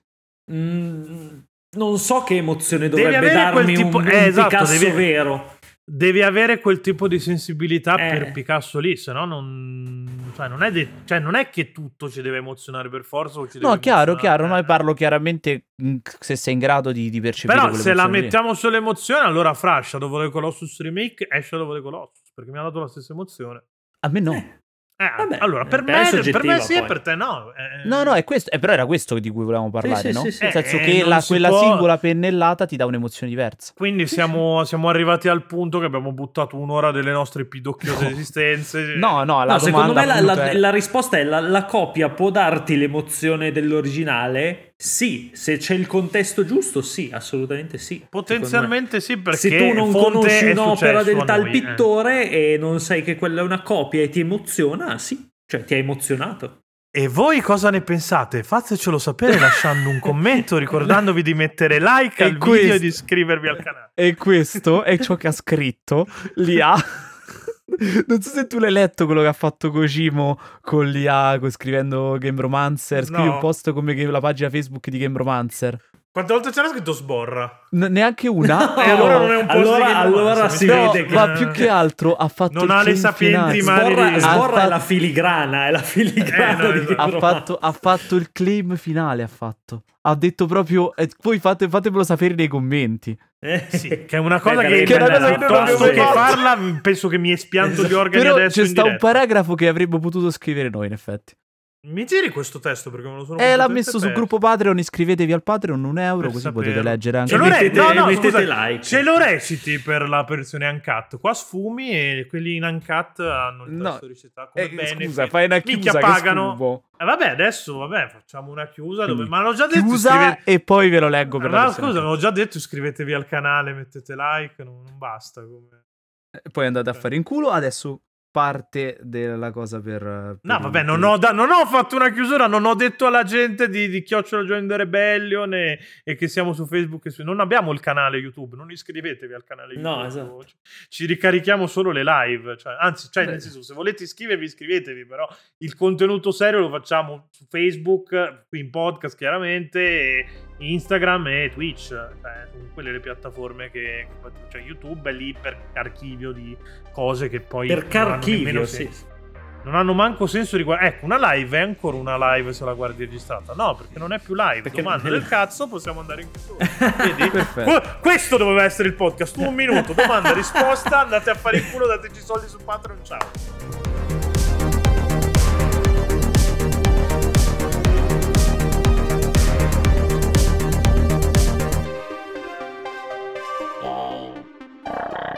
Mm, non so che emozione Devi dovrebbe avere quel darmi tipo- un, eh, un esatto, Picasso devi- vero. Devi avere quel tipo di sensibilità Eh. per Picasso lì, se no non, cioè, non, è de- cioè, non è che tutto ci deve emozionare per forza. O ci No, chiaro, chiaro, ma parlo chiaramente mh, se sei in grado di, di percepire Però se la quell'emozione lì. mettiamo sull'emozione, allora fra Shadow of the Colossus Remake e Shadow of the Colossus, perché mi ha dato la stessa emozione. A me no. Eh. Eh, Vabbè, allora, per per me, per me sì e poi. per te no. Eh, No, no, è questo, eh, però era questo di cui volevamo parlare, sì, no? sì, sì. Nel senso Eh, che non la- si quella può- singola pennellata ti dà un'emozione diversa. Quindi siamo, siamo arrivati al punto che abbiamo buttato un'ora delle nostre pidocchiose No. esistenze. No, no, la No, secondo domanda me la, la- è- la risposta è la, la copia può darti l'emozione dell'originale? Sì, se c'è il contesto giusto, sì, assolutamente sì. Potenzialmente sì, perché se tu non conosci un'opera del tal noi, eh. pittore e non sai che quella è una copia e ti emoziona, sì, cioè ti ha emozionato. E voi cosa ne pensate? Fatecelo sapere lasciando un commento, ricordandovi di mettere like E al video questo- e di iscrivervi al canale. E questo è ciò che ha scritto l'IA. Non so se tu l'hai letto quello che ha fatto Kojimo con l'IA scrivendo Game Romancer. Scrivi No. un post come che- la pagina Facebook di Game Romancer. Quante volte c'era scritto sborra? N- neanche una. E allora non è un post allora, allora si No, vede che ma più che altro ha fatto Non ha le sapienti mani Sborra, di- Sborra Ha è fatto- la filigrana, è la filigrana Eh, no, di esatto. Game ha Romancer. fatto, ha fatto il claim finale. Ha fatto. Ha detto proprio. eh, poi fate- fatemelo sapere nei commenti. Eh, Sì, che è una cosa Beh, che, Che è una cosa che non piuttosto che farla, penso che mi espianto gli organi Però adesso c'è sta un paragrafo che avremmo potuto scrivere noi, in effetti. Mi giri questo testo perché me lo sono Eh, l'ha messo sul gruppo Patreon. Iscrivetevi al Patreon, un euro, Per così saperlo. potete leggere anche. Ce lo, mettete- no, no, mettete scusa, like. ce lo reciti per la versione uncut. Qua sfumi e quelli in uncut hanno il No. testo recitato come Eh, benefit. scusa, fai una Minchia, chiusa che pagano. Eh, vabbè, adesso vabbè, facciamo una chiusa. Dove... Ma l'ho già detto. Chiusa iscrive- e poi ve lo leggo per la Ma versione scusa, l'ho già detto. Iscrivetevi al canale, mettete like. Non, non basta. Come... E Poi andate a Ok. fare in culo. Adesso parte della cosa per. per No, vabbè, non ho, da- non ho fatto una chiusura, non ho detto alla gente di, di Chiocciola Join the Rebellion e, e che siamo su Facebook e su... Non abbiamo il canale YouTube, non iscrivetevi al canale YouTube. No, esatto. Ci, ci ricarichiamo solo le live, cioè, anzi, cioè, nel senso, se volete iscrivervi, iscrivetevi, però il contenuto serio lo facciamo su Facebook, qui in podcast chiaramente, e Instagram e Twitch, cioè, sono quelle le piattaforme che... Cioè, YouTube è lì per archivio di cose che poi... Per non archivio, sì. Non hanno manco senso di guardare. Ecco, una live è ancora una live se la guardi registrata. No, perché non è più live. Perché domanda del cazzo, possiamo andare in chiusura. questo doveva essere il podcast. Un minuto, domanda, risposta. Andate a fare il culo, dateci i soldi su Patreon. Ciao. Thank